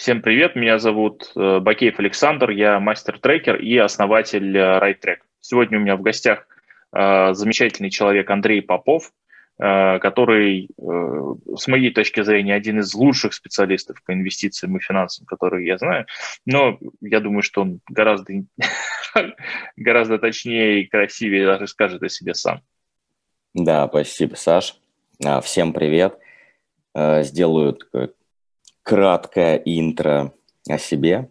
Всем привет, меня зовут э, Бакеев Александр, я мастер-трекер и основатель RideTrack. Сегодня у меня в гостях э, замечательный человек Андрей Попов, э, который, с моей точки зрения, один из лучших специалистов по инвестициям и финансам, которые я знаю, но я думаю, что он гораздо, гораздо точнее и красивее расскажет о себе сам. Да, спасибо, Саш. А, всем привет. Сделаю такое краткое интро о себе.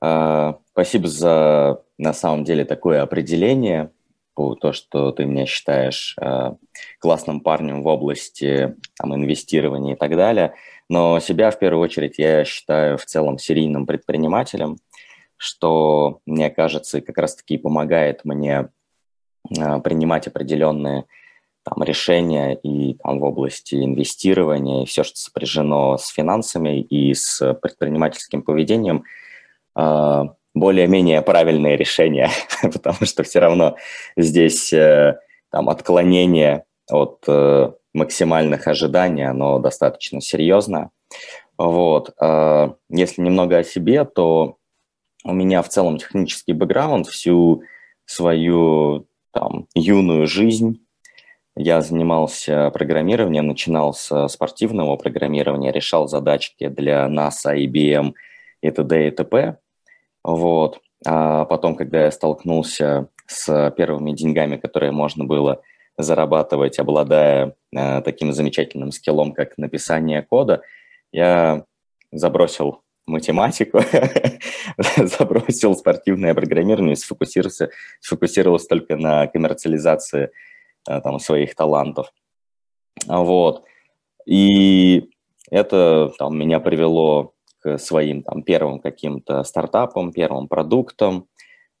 А, спасибо за, на самом деле, такое определение, то, что ты меня считаешь а, классным парнем в области там, инвестирования и так далее. Но себя, в первую очередь, я считаю в целом серийным предпринимателем, что, мне кажется, как раз-таки помогает мне а, принимать определенные там, решения и там, в области инвестирования, и все, что сопряжено с финансами и с предпринимательским поведением, а, более-менее правильные решения, потому что все равно здесь э, там, отклонение от э, максимальных ожиданий, оно достаточно серьезно. Вот. А, если немного о себе, то у меня в целом технический бэкграунд, всю свою там, юную жизнь я занимался программированием, начинал с спортивного программирования, решал задачки для NASA, IBM и т.д. и т.п. Вот. А потом, когда я столкнулся с первыми деньгами, которые можно было зарабатывать, обладая э, таким замечательным скиллом, как написание кода, я забросил математику, забросил спортивное программирование, сфокусировался, сфокусировался только на коммерциализации там, своих талантов. Вот. И это там, меня привело к своим там, первым каким-то стартапам, первым продуктам.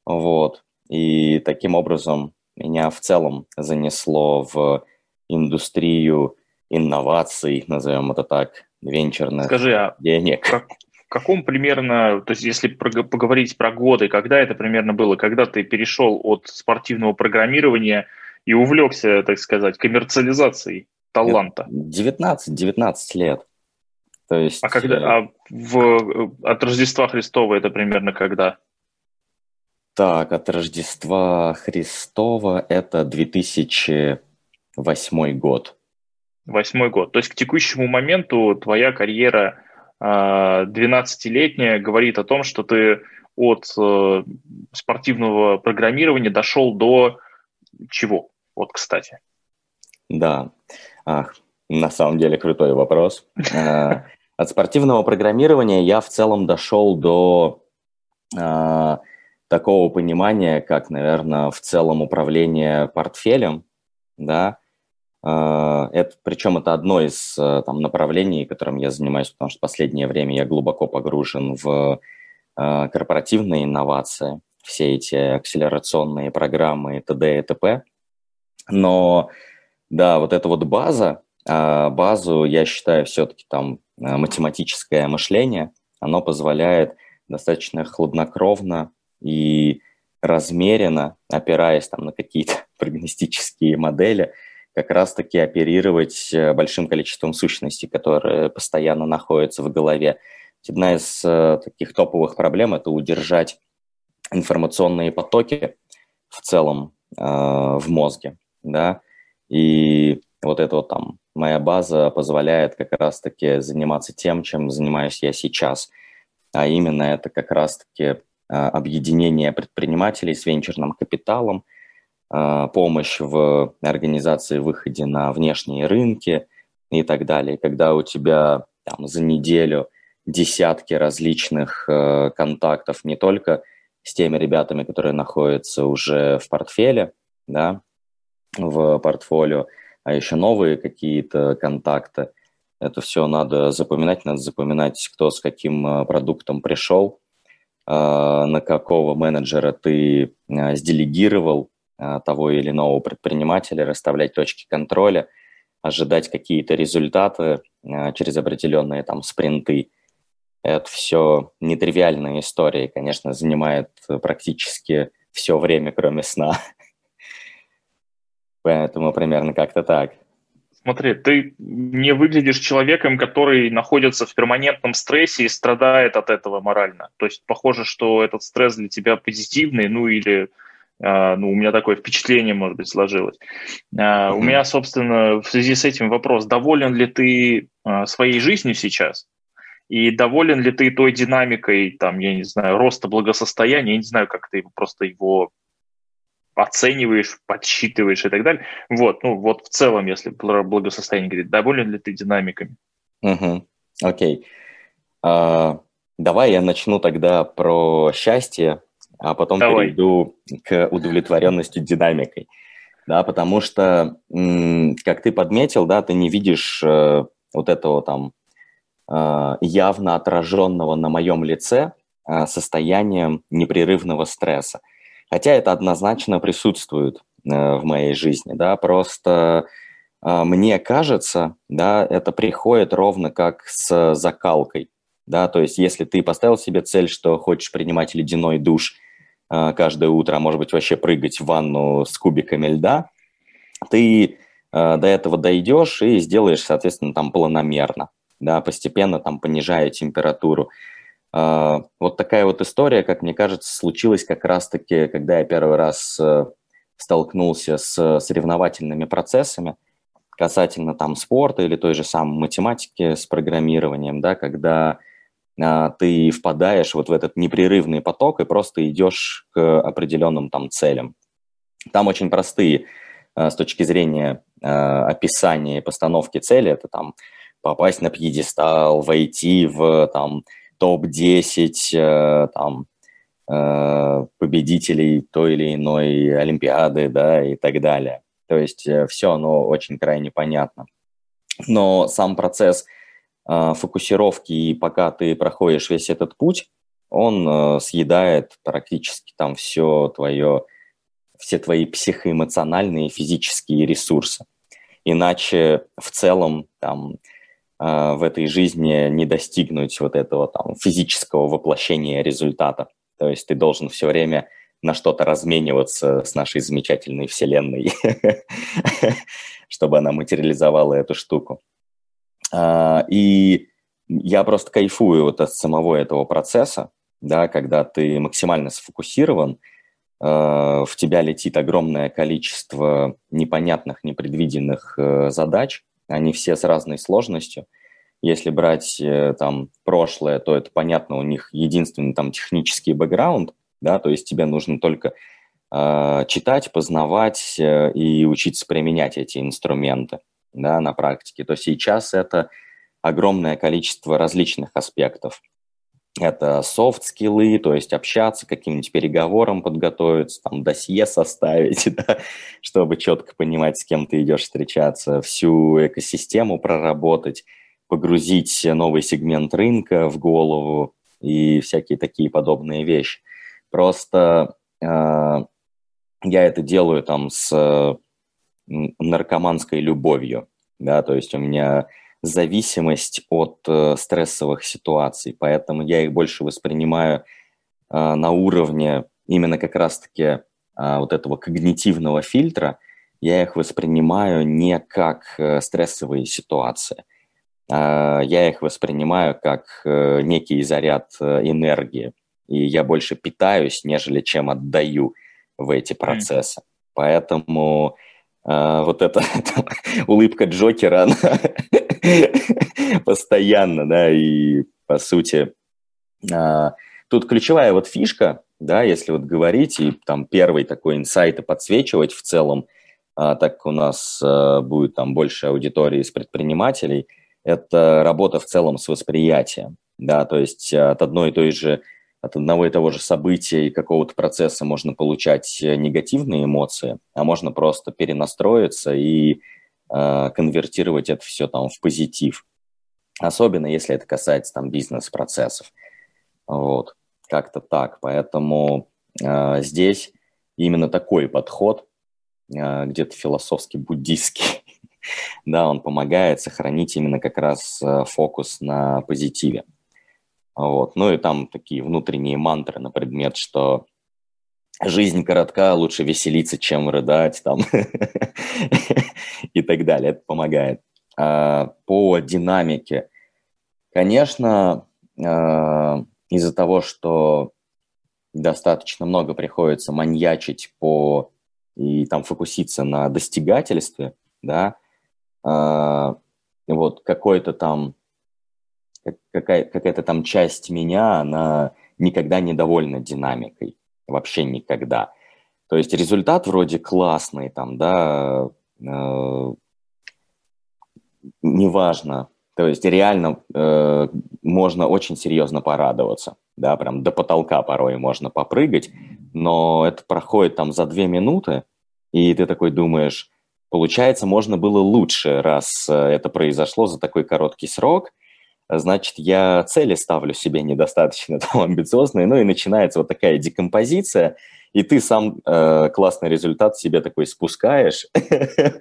Вот. И таким образом меня в целом занесло в индустрию инноваций, назовем это так, венчурных Скажи, а денег. Как, в каком примерно, то есть если поговорить про годы, когда это примерно было, когда ты перешел от спортивного программирования – и увлекся, так сказать, коммерциализацией таланта? 19, 19 лет. То есть, а когда, э, а в, от Рождества Христова это примерно когда? Так, от Рождества Христова это 2008 год. Восьмой год. То есть к текущему моменту твоя карьера 12-летняя а, говорит о том, что ты от э, спортивного программирования дошел до чего? Вот, кстати. Да. Ах, на самом деле крутой вопрос. А, от спортивного программирования я в целом дошел до а, такого понимания, как, наверное, в целом управление портфелем, да, а, это, причем это одно из там, направлений, которым я занимаюсь, потому что в последнее время я глубоко погружен в корпоративные инновации, все эти акселерационные программы и т.д. и т.п. Но да, вот эта вот база, а, базу я считаю все-таки там а, математическое мышление, оно позволяет достаточно хладнокровно и размеренно, опираясь там на какие-то прогностические модели, как раз-таки оперировать э, большим количеством сущностей, которые постоянно находятся в голове. Одна из э, таких топовых проблем – это удержать информационные потоки в целом э, в мозге да, и вот это вот там моя база позволяет как раз-таки заниматься тем, чем занимаюсь я сейчас, а именно это как раз-таки а, объединение предпринимателей с венчурным капиталом, а, помощь в организации выходе на внешние рынки и так далее. Когда у тебя там, за неделю десятки различных э, контактов не только с теми ребятами, которые находятся уже в портфеле, да, в портфолио, а еще новые какие-то контакты. Это все надо запоминать, надо запоминать, кто с каким э, продуктом пришел, э, на какого менеджера ты э, сделегировал того или иного предпринимателя, расставлять точки контроля, ожидать какие-то результаты через определенные там спринты. Это все нетривиальная история, конечно, занимает практически все время, кроме сна. Поэтому примерно как-то так. Смотри, ты не выглядишь человеком, который находится в перманентном стрессе и страдает от этого морально. То есть похоже, что этот стресс для тебя позитивный, ну или э, ну, у меня такое впечатление, может быть, сложилось. Mm-hmm. У меня, собственно, в связи с этим вопрос, доволен ли ты э, своей жизнью сейчас? И доволен ли ты той динамикой, там, я не знаю, роста благосостояния, я не знаю, как ты просто его оцениваешь, подсчитываешь и так далее. Вот, ну вот в целом, если про благосостояние говорить, доволен ли ты динамиками? Угу. Окей. А, давай я начну тогда про счастье, а потом давай. перейду к удовлетворенности динамикой. Да, потому что, как ты подметил, да, ты не видишь э, вот этого там э, явно отраженного на моем лице э, состояния непрерывного стресса. Хотя это однозначно присутствует э, в моей жизни, да, просто э, мне кажется, да, это приходит ровно как с закалкой, да, то есть если ты поставил себе цель, что хочешь принимать ледяной душ э, каждое утро, а может быть вообще прыгать в ванну с кубиками льда, ты до этого дойдешь и сделаешь, соответственно, там планомерно, да, постепенно там понижая температуру. А, вот такая вот история, как мне кажется, случилась как раз-таки, когда я первый раз э, столкнулся с соревновательными процессами касательно там спорта или той же самой математики с программированием, да, когда а, ты впадаешь вот в этот непрерывный поток и просто идешь к определенным там целям. Там очень простые а, с точки зрения а, описания и постановки цели, это там попасть на пьедестал, войти в там топ-10 э, там, э, победителей той или иной Олимпиады, да, и так далее. То есть э, все оно очень крайне понятно. Но сам процесс фокусировки, и пока ты проходишь весь этот путь, он съедает практически там все твое, все твои психоэмоциональные и физические ресурсы. Иначе в целом там в этой жизни не достигнуть вот этого там физического воплощения результата. То есть ты должен все время на что-то размениваться с нашей замечательной вселенной, чтобы она материализовала эту штуку. А, и я просто кайфую вот от самого этого процесса, да, когда ты максимально сфокусирован, а, в тебя летит огромное количество непонятных, непредвиденных э, задач, они все с разной сложностью. Если брать э, там прошлое, то это понятно, у них единственный там технический бэкграунд, да, то есть тебе нужно только э, читать, познавать э, и учиться применять эти инструменты, да, на практике. То сейчас это огромное количество различных аспектов. Это софт-скиллы, то есть общаться, каким-нибудь переговорам подготовиться, там досье составить, да, чтобы четко понимать, с кем ты идешь встречаться, всю экосистему проработать, погрузить новый сегмент рынка в голову и всякие такие подобные вещи. Просто э, я это делаю там с наркоманской любовью, да, то есть у меня зависимость от э, стрессовых ситуаций, поэтому я их больше воспринимаю э, на уровне именно как раз-таки э, вот этого когнитивного фильтра, я их воспринимаю не как э, стрессовые ситуации, э, я их воспринимаю как э, некий заряд э, энергии, и я больше питаюсь, нежели чем отдаю в эти процессы. Mm. Поэтому э, вот эта улыбка Джокера, она постоянно, да, и по сути а, тут ключевая вот фишка, да, если вот говорить и там первый такой инсайт и подсвечивать в целом, а, так у нас а, будет там больше аудитории из предпринимателей, это работа в целом с восприятием, да, то есть от одной и той же от одного и того же события и какого-то процесса можно получать негативные эмоции, а можно просто перенастроиться и э, конвертировать это все там в позитив. Особенно если это касается там бизнес-процессов. Вот, как-то так. Поэтому э, здесь именно такой подход, э, где-то философский, буддийский, да, он помогает сохранить именно как раз э, фокус на позитиве. Вот. Ну и там такие внутренние мантры на предмет, что жизнь коротка, лучше веселиться, чем рыдать там и так далее. Это помогает. А, по динамике, конечно, а, из-за того, что достаточно много приходится маньячить по и там фокуситься на достигательстве, да, а, вот какой-то там какая, какая-то там часть меня, она никогда не довольна динамикой, вообще никогда. То есть результат вроде классный, там, да, э, неважно. То есть реально э, можно очень серьезно порадоваться, да, прям до потолка порой можно попрыгать, но это проходит там за две минуты, и ты такой думаешь, получается, можно было лучше, раз э, это произошло за такой короткий срок – значит, я цели ставлю себе недостаточно там, амбициозные, ну и начинается вот такая декомпозиция, и ты сам э, классный результат себе такой спускаешь э,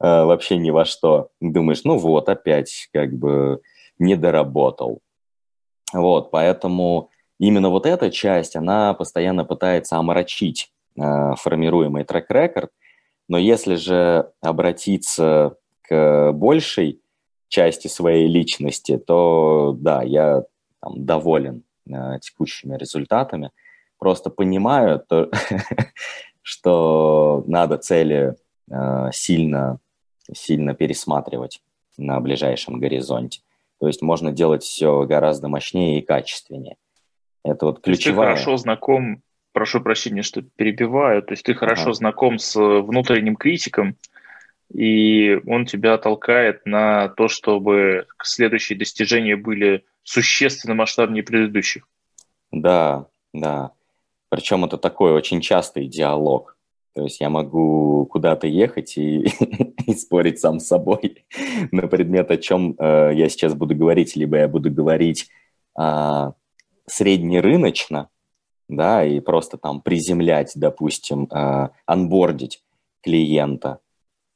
вообще ни во что. Думаешь, ну вот, опять как бы не доработал. Вот, поэтому именно вот эта часть, она постоянно пытается омрачить э, формируемый трек-рекорд, но если же обратиться к большей части своей личности, то да, я там, доволен э, текущими результатами. Просто понимаю, то, что надо цели э, сильно, сильно пересматривать на ближайшем горизонте. То есть можно делать все гораздо мощнее и качественнее. Это вот ключевая... Ты хорошо знаком, прошу прощения, что перебиваю, то есть ты хорошо ага. знаком с внутренним критиком, и он тебя толкает на то, чтобы следующие достижения были существенно масштабнее предыдущих. Да, да. Причем это такой очень частый диалог. То есть я могу куда-то ехать и, и спорить сам с собой на предмет, о чем э, я сейчас буду говорить, либо я буду говорить э, среднерыночно, да, и просто там приземлять, допустим, э, анбордить клиента –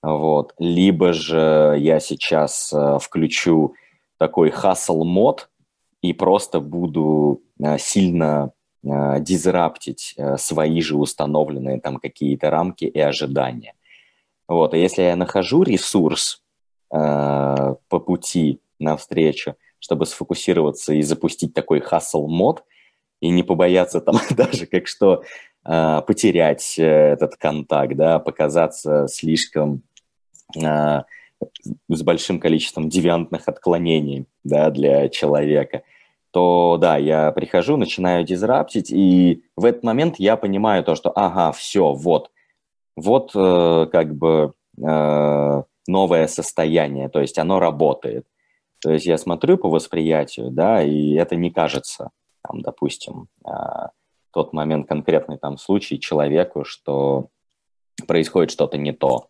вот. Либо же я сейчас э, включу такой hustle мод и просто буду э, сильно э, дизраптить свои же установленные там какие-то рамки и ожидания. Вот. И если я нахожу ресурс э, по пути навстречу, чтобы сфокусироваться и запустить такой hustle мод, и не побояться там даже как что э, потерять э, этот контакт, да, показаться слишком а, с большим количеством девиантных отклонений да, для человека, то да, я прихожу, начинаю дизраптить, и в этот момент я понимаю то, что ага, все, вот, вот э, как бы э, новое состояние, то есть оно работает. То есть я смотрю по восприятию, да, и это не кажется, там, допустим, э, тот момент, конкретный там случай человеку, что происходит что-то не то.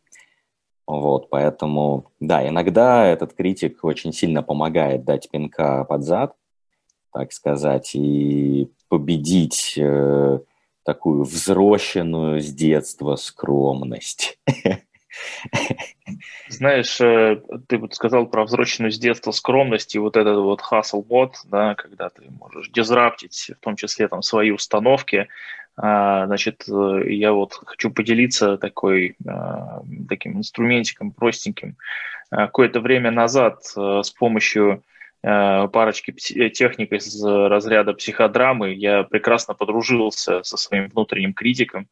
Вот, поэтому, да, иногда этот критик очень сильно помогает дать пинка под зад, так сказать, и победить э, такую взрощенную с детства скромность. Знаешь, э, ты вот сказал про взросленную с детства скромность и вот этот вот hustle бот, да, когда ты можешь дизраптить, в том числе там свои установки, а, значит, э, я вот хочу поделиться такой, а, таким инструментиком простеньким. Какое-то время назад э, с помощью парочки техник из разряда психодрамы я прекрасно подружился со своим внутренним критиком,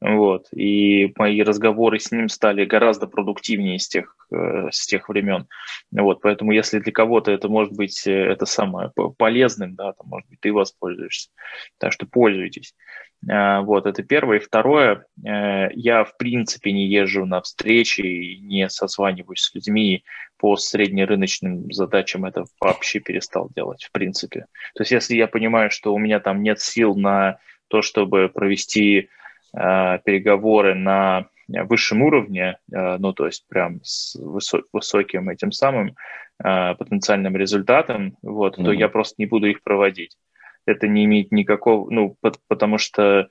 вот. И мои разговоры с ним стали гораздо продуктивнее с тех, э, с тех времен. Вот. Поэтому если для кого-то это может быть э, это самое полезным, да, то, может быть, ты воспользуешься. Так что пользуйтесь. А, вот, это первое. И второе, э, я в принципе не езжу на встречи и не созваниваюсь с людьми по среднерыночным задачам. Это вообще перестал делать, в принципе. То есть если я понимаю, что у меня там нет сил на то, чтобы провести переговоры на высшем уровне, э, ну, то есть прям с высоким этим самым э, потенциальным результатом, вот, mm-hmm. то я просто не буду их проводить. Это не имеет никакого, ну, потому что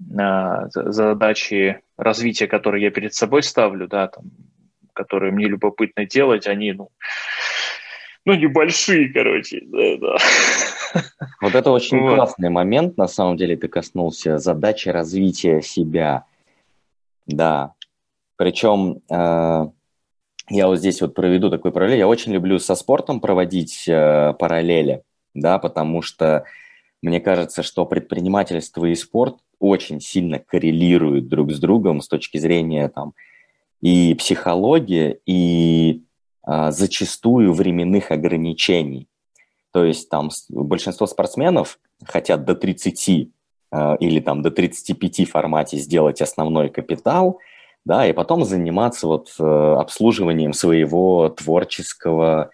задачи развития, которые я перед собой ставлю, да, там, которые мне любопытно делать, они, ну, ну, небольшие, короче. Да, да. Вот это очень вот. классный момент, на самом деле, ты коснулся задачи развития себя. Да. Причем э, я вот здесь вот проведу такой параллель. Я очень люблю со спортом проводить э, параллели, да, потому что мне кажется, что предпринимательство и спорт очень сильно коррелируют друг с другом с точки зрения там и психологии, и зачастую временных ограничений. То есть там большинство спортсменов хотят до 30 а, или там до 35 формате сделать основной капитал, да, и потом заниматься вот э, обслуживанием своего творческого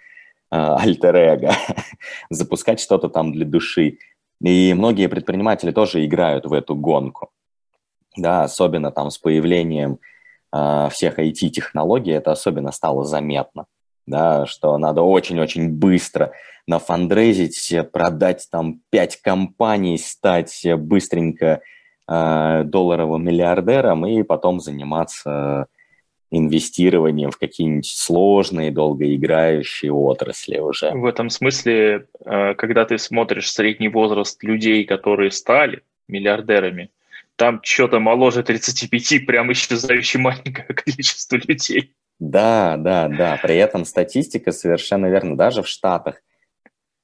альтер-эго, запускать что-то там для души. И многие предприниматели тоже играют в эту гонку. Да, особенно там с появлением всех IT-технологий это особенно стало заметно. Да, что надо очень-очень быстро нафандрезить, продать там пять компаний, стать быстренько э, долларовым миллиардером и потом заниматься инвестированием в какие-нибудь сложные, долгоиграющие отрасли уже. В этом смысле, э, когда ты смотришь средний возраст людей, которые стали миллиардерами, там что-то моложе 35, прям исчезающе маленькое количество людей. Да, да, да. При этом статистика совершенно верно, даже в Штатах.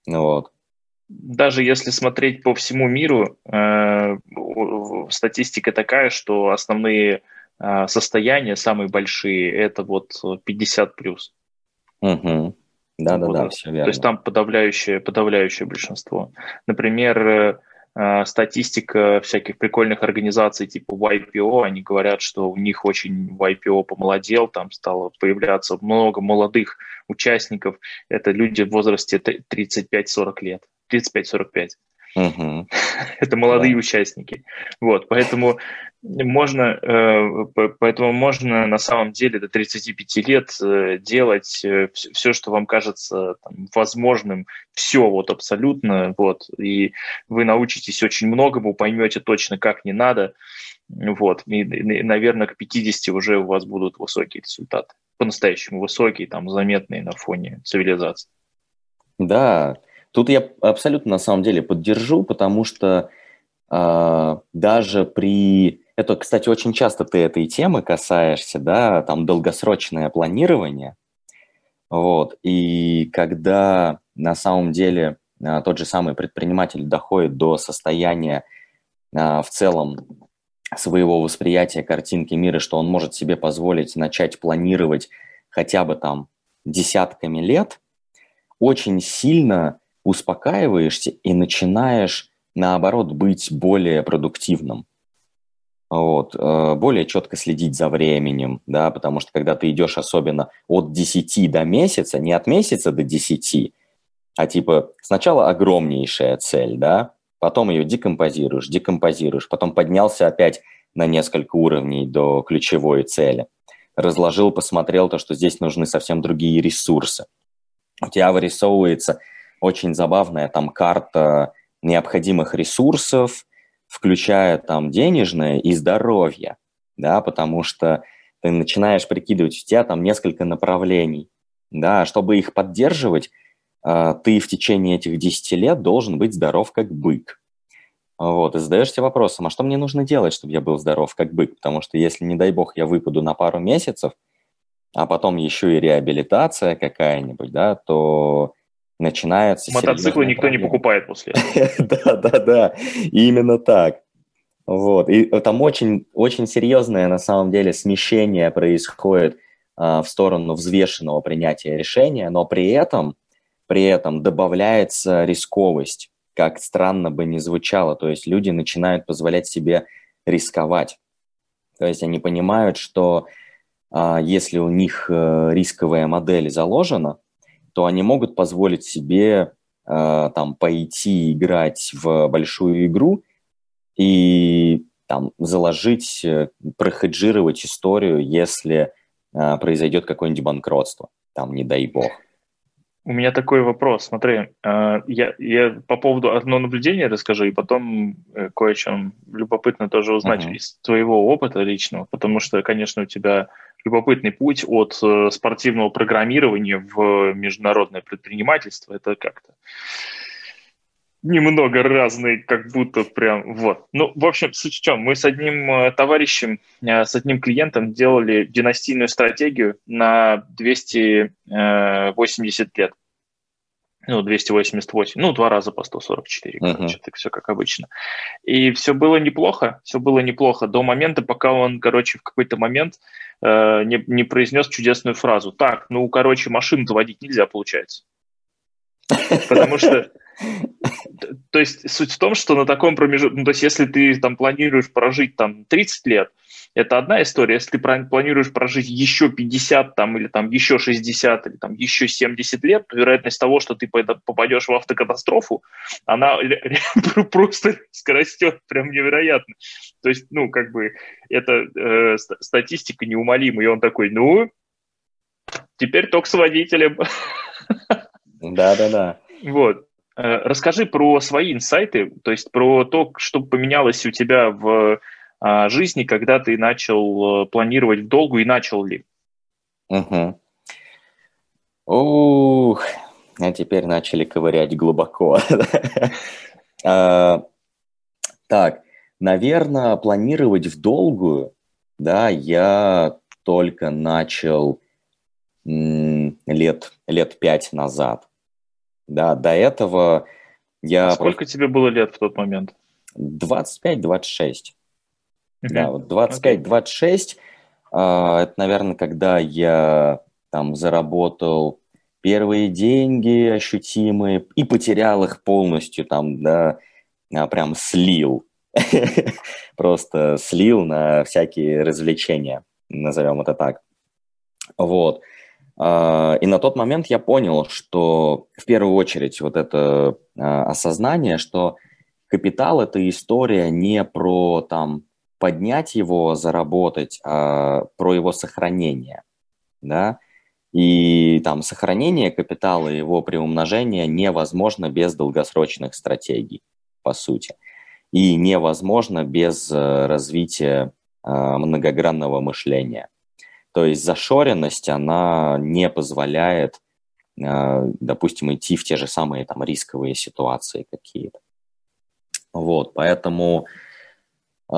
Вот. Даже если смотреть по всему миру, э, статистика такая, что основные а, состояния самые большие, это вот 50 плюс. Угу. Да, да, да, все верно. То есть там подавляющее, подавляющее большинство. Например, э, статистика всяких прикольных организаций типа YPO, они говорят, что у них очень YPO помолодел, там стало появляться много молодых участников. Это люди в возрасте 35-40 лет, 35-45. Угу. Это молодые да. участники. Вот, поэтому можно, э, поэтому можно на самом деле до 35 лет э, делать э, все, что вам кажется там, возможным, все вот абсолютно, вот, и вы научитесь очень многому, поймете точно, как не надо, вот, и, и, наверное, к 50 уже у вас будут высокие результаты, по-настоящему высокие, там, заметные на фоне цивилизации. Да, тут я абсолютно на самом деле поддержу, потому что э, даже при это, кстати, очень часто ты этой темы касаешься, да, там долгосрочное планирование. Вот, и когда на самом деле а, тот же самый предприниматель доходит до состояния а, в целом своего восприятия картинки мира, что он может себе позволить начать планировать хотя бы там десятками лет, очень сильно успокаиваешься и начинаешь, наоборот, быть более продуктивным вот, э, более четко следить за временем, да, потому что когда ты идешь особенно от 10 до месяца, не от месяца до 10, а типа сначала огромнейшая цель, да, потом ее декомпозируешь, декомпозируешь, потом поднялся опять на несколько уровней до ключевой цели, разложил, посмотрел то, что здесь нужны совсем другие ресурсы. У тебя вырисовывается очень забавная там карта необходимых ресурсов, включая там денежное и здоровье, да, потому что ты начинаешь прикидывать, у тебя там несколько направлений, да, чтобы их поддерживать, а, ты в течение этих 10 лет должен быть здоров как бык. Вот, и задаешься вопросом, а что мне нужно делать, чтобы я был здоров как бык? Потому что если, не дай бог, я выпаду на пару месяцев, а потом еще и реабилитация какая-нибудь, да, то начинается... Мотоциклы никто не покупает после Да, да, да, именно так. Вот, и там очень, очень серьезное на самом деле смещение происходит а, в сторону взвешенного принятия решения, но при этом, при этом добавляется рисковость, как странно бы ни звучало, то есть люди начинают позволять себе рисковать. То есть они понимают, что а, если у них а, рисковая модель заложена, то они могут позволить себе э, там пойти играть в большую игру и там заложить, э, прохеджировать историю, если э, произойдет какое-нибудь банкротство, там, не дай бог. У меня такой вопрос. Смотри, э, я, я по поводу одного наблюдения расскажу, и потом э, кое о чем любопытно тоже узнать uh-huh. из твоего опыта личного, потому что, конечно, у тебя любопытный путь от э, спортивного программирования в международное предпринимательство. Это как-то немного разные, как будто прям вот. Ну, в общем, суть в чем, мы с одним э, товарищем, э, с одним клиентом делали династийную стратегию на 280 лет. Ну, 288, ну, два раза по 144, uh-huh. короче, так все как обычно. И все было неплохо, все было неплохо до момента, пока он, короче, в какой-то момент э, не, не произнес чудесную фразу. Так, ну, короче, машину-то водить нельзя, получается. Потому что то есть суть в том, что на таком промежутке, ну, то есть если ты там планируешь прожить там 30 лет, это одна история. Если ты планируешь прожить еще 50 там, или там еще 60 или там еще 70 лет, то вероятность того, что ты попадешь в автокатастрофу, она просто растет прям невероятно. То есть, ну, как бы, это э, статистика неумолима. И он такой, ну, теперь только с водителем. Да-да-да. Вот. Э, расскажи про свои инсайты, то есть про то, что поменялось у тебя в а, жизни, когда ты начал э, планировать в долгу и начал ли? Угу. Ух, а теперь начали ковырять глубоко. А, так, наверное, планировать в долгую, да, я только начал лет, лет пять назад. Да, до этого я... А сколько просто... тебе было лет в тот момент? 25-26. Uh-huh. Да, вот 25-26, okay. э, это, наверное, когда я там заработал первые деньги ощутимые и потерял их полностью, там, да, а, прям слил. Просто слил на всякие развлечения, назовем это так. Вот. А, и на тот момент я понял, что в первую очередь вот это а, осознание, что капитал – это история не про там поднять его, заработать, а про его сохранение, да, и там сохранение капитала, его приумножение невозможно без долгосрочных стратегий, по сути, и невозможно без э, развития многогранного мышления. То есть зашоренность, она не позволяет, э, допустим, идти в те же самые там рисковые ситуации какие-то. Вот, поэтому э,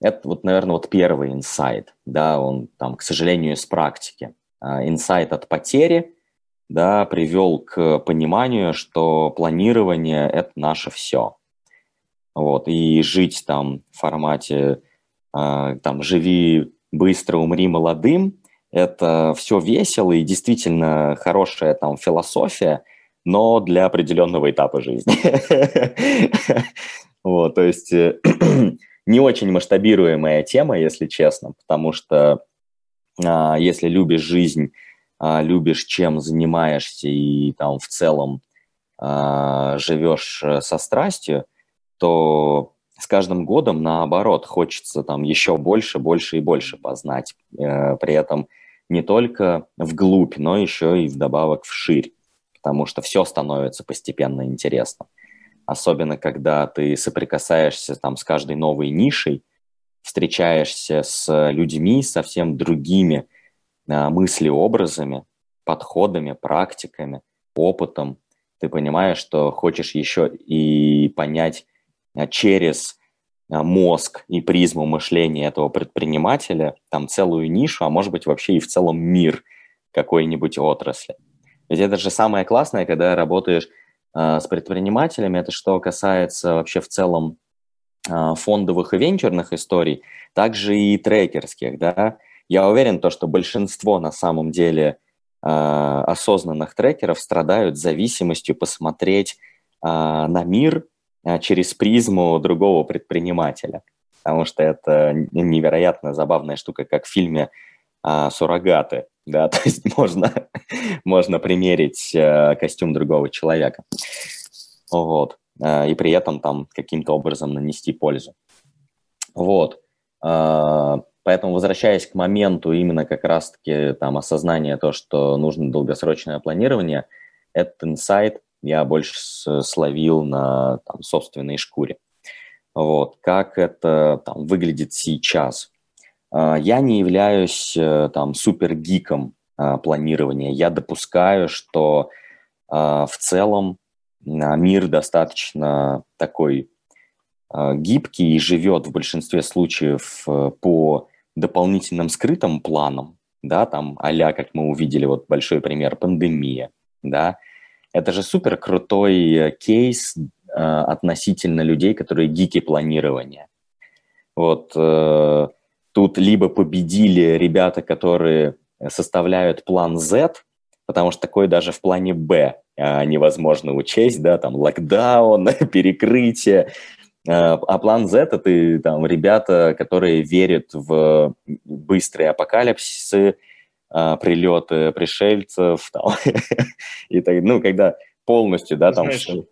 это вот, наверное, вот первый инсайт, да, он там, к сожалению, из практики. Э, инсайт от потери, да, привел к пониманию, что планирование – это наше все. Вот, и жить там в формате, там, живи быстро умри молодым. Это все весело и действительно хорошая там философия, но для определенного этапа жизни. Вот, то есть э, не очень масштабируемая тема, если честно, потому что а, если любишь жизнь, а, любишь чем занимаешься и там в целом а, живешь э, со страстью, то с каждым годом, наоборот, хочется там еще больше, больше и больше познать. Э, при этом не только вглубь, но еще и вдобавок вширь, потому что все становится постепенно интересно. Особенно, когда ты соприкасаешься там с каждой новой нишей, встречаешься с людьми совсем другими э, мыслеобразами, подходами, практиками, опытом. Ты понимаешь, что хочешь еще и понять через а, мозг и призму мышления этого предпринимателя, там целую нишу, а может быть вообще и в целом мир какой-нибудь отрасли. Ведь это же самое классное, когда работаешь э, с предпринимателями, это что касается вообще в целом э, фондовых и венчурных историй, также и трекерских, да. Я уверен, то, что большинство на самом деле э, осознанных трекеров страдают зависимостью посмотреть на мир а, через призму другого предпринимателя. Потому что это невероятно забавная штука, как в фильме а, «Суррогаты». Да? То есть можно, можно примерить а, костюм другого человека. Вот. А, и при этом там каким-то образом нанести пользу. Вот. А, поэтому, возвращаясь к моменту именно как раз-таки там осознания того, что нужно долгосрочное планирование, этот инсайт я больше словил на там, собственной шкуре. Вот. Как это там, выглядит сейчас? я не являюсь там супергиком планирования. Я допускаю, что в целом мир достаточно такой гибкий и живет в большинстве случаев по дополнительным скрытым планам, да, там а как мы увидели, вот большой пример, пандемия, да, это же супер крутой э, кейс э, относительно людей, которые гики планирования. Вот э, тут либо победили ребята, которые составляют план Z, потому что такой даже в плане Б э, невозможно учесть, да, там локдаун, перекрытие, Э, а план Z – это там ребята, которые верят в быстрые апокалипсисы, э, прилеты пришельцев, там, и так, ну, когда полностью, да, там... Знаешь,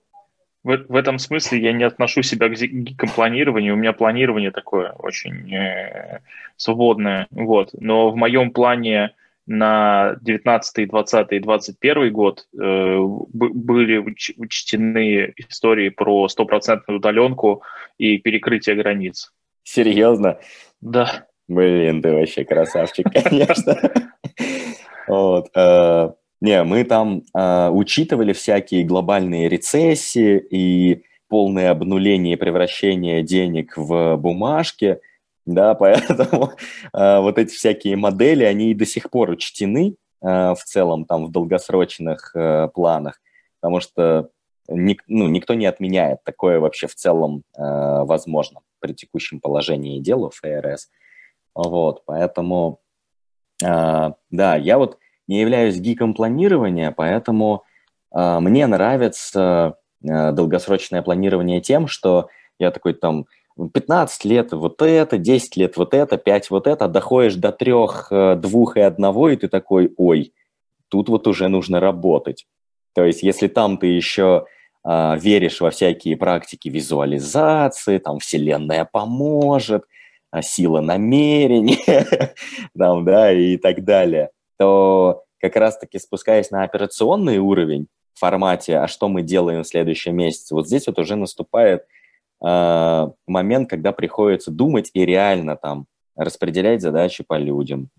в, в этом смысле я не отношу себя к гикам планированию, у меня планирование такое очень э, свободное, вот, но в моем плане на 19, 20 и 21 год э, были учтены истории про стопроцентную удаленку и перекрытие границ. Серьезно? Да. Блин, ты вообще красавчик, конечно. Вот. Э, не, мы там э, учитывали всякие глобальные рецессии и полное обнуление и превращение денег в бумажки – да, поэтому э, вот эти всякие модели, они и до сих пор учтены в целом там в долгосрочных планах, потому что ник, ну, никто не отменяет такое вообще в целом э, возможно при текущем положении дела в ФРС. Вот, поэтому, да, я вот не являюсь гиком планирования, поэтому э, мне нравится э, долгосрочное планирование тем, что я такой там 15 лет вот это, 10 лет вот это, 5 вот это, доходишь до 3, 2 и 1, и ты такой, ой, тут вот уже нужно работать. То есть если там ты еще э, веришь во всякие практики визуализации, там Вселенная поможет, а, сила намерения, там, да, и так далее, то как раз-таки спускаясь на операционный уровень в формате, а что мы делаем в следующем месяце, вот здесь вот уже наступает – э, момент, когда приходится думать и реально там распределять задачи по людям,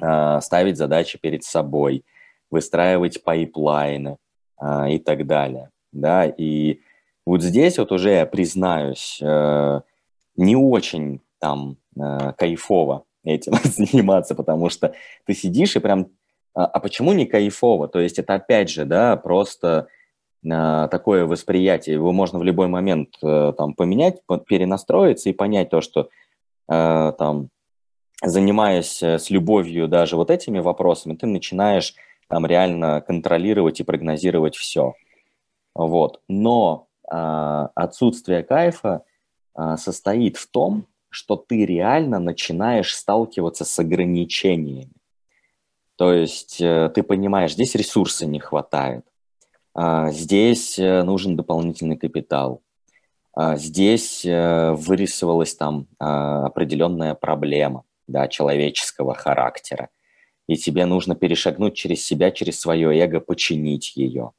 э, ставить задачи перед собой, выстраивать пайплайны э, и так далее. Да, и вот здесь вот уже я признаюсь, э, не очень там э, кайфово этим заниматься, потому что ты сидишь и прям, а, а почему не кайфово? То есть это опять же, да, просто такое восприятие. Его можно в любой момент э, там поменять, перенастроиться и понять то, что э, там, занимаясь э, с любовью даже вот этими вопросами, ты начинаешь там реально контролировать и прогнозировать все. Вот. Но отсутствие кайфа состоит в том, что ты реально начинаешь сталкиваться с ограничениями. То есть ты понимаешь, здесь ресурса не хватает, а, здесь э, нужен дополнительный капитал. А, здесь э, вырисовалась там а, определенная проблема да, человеческого характера. И тебе нужно перешагнуть через себя, через свое эго, починить ее.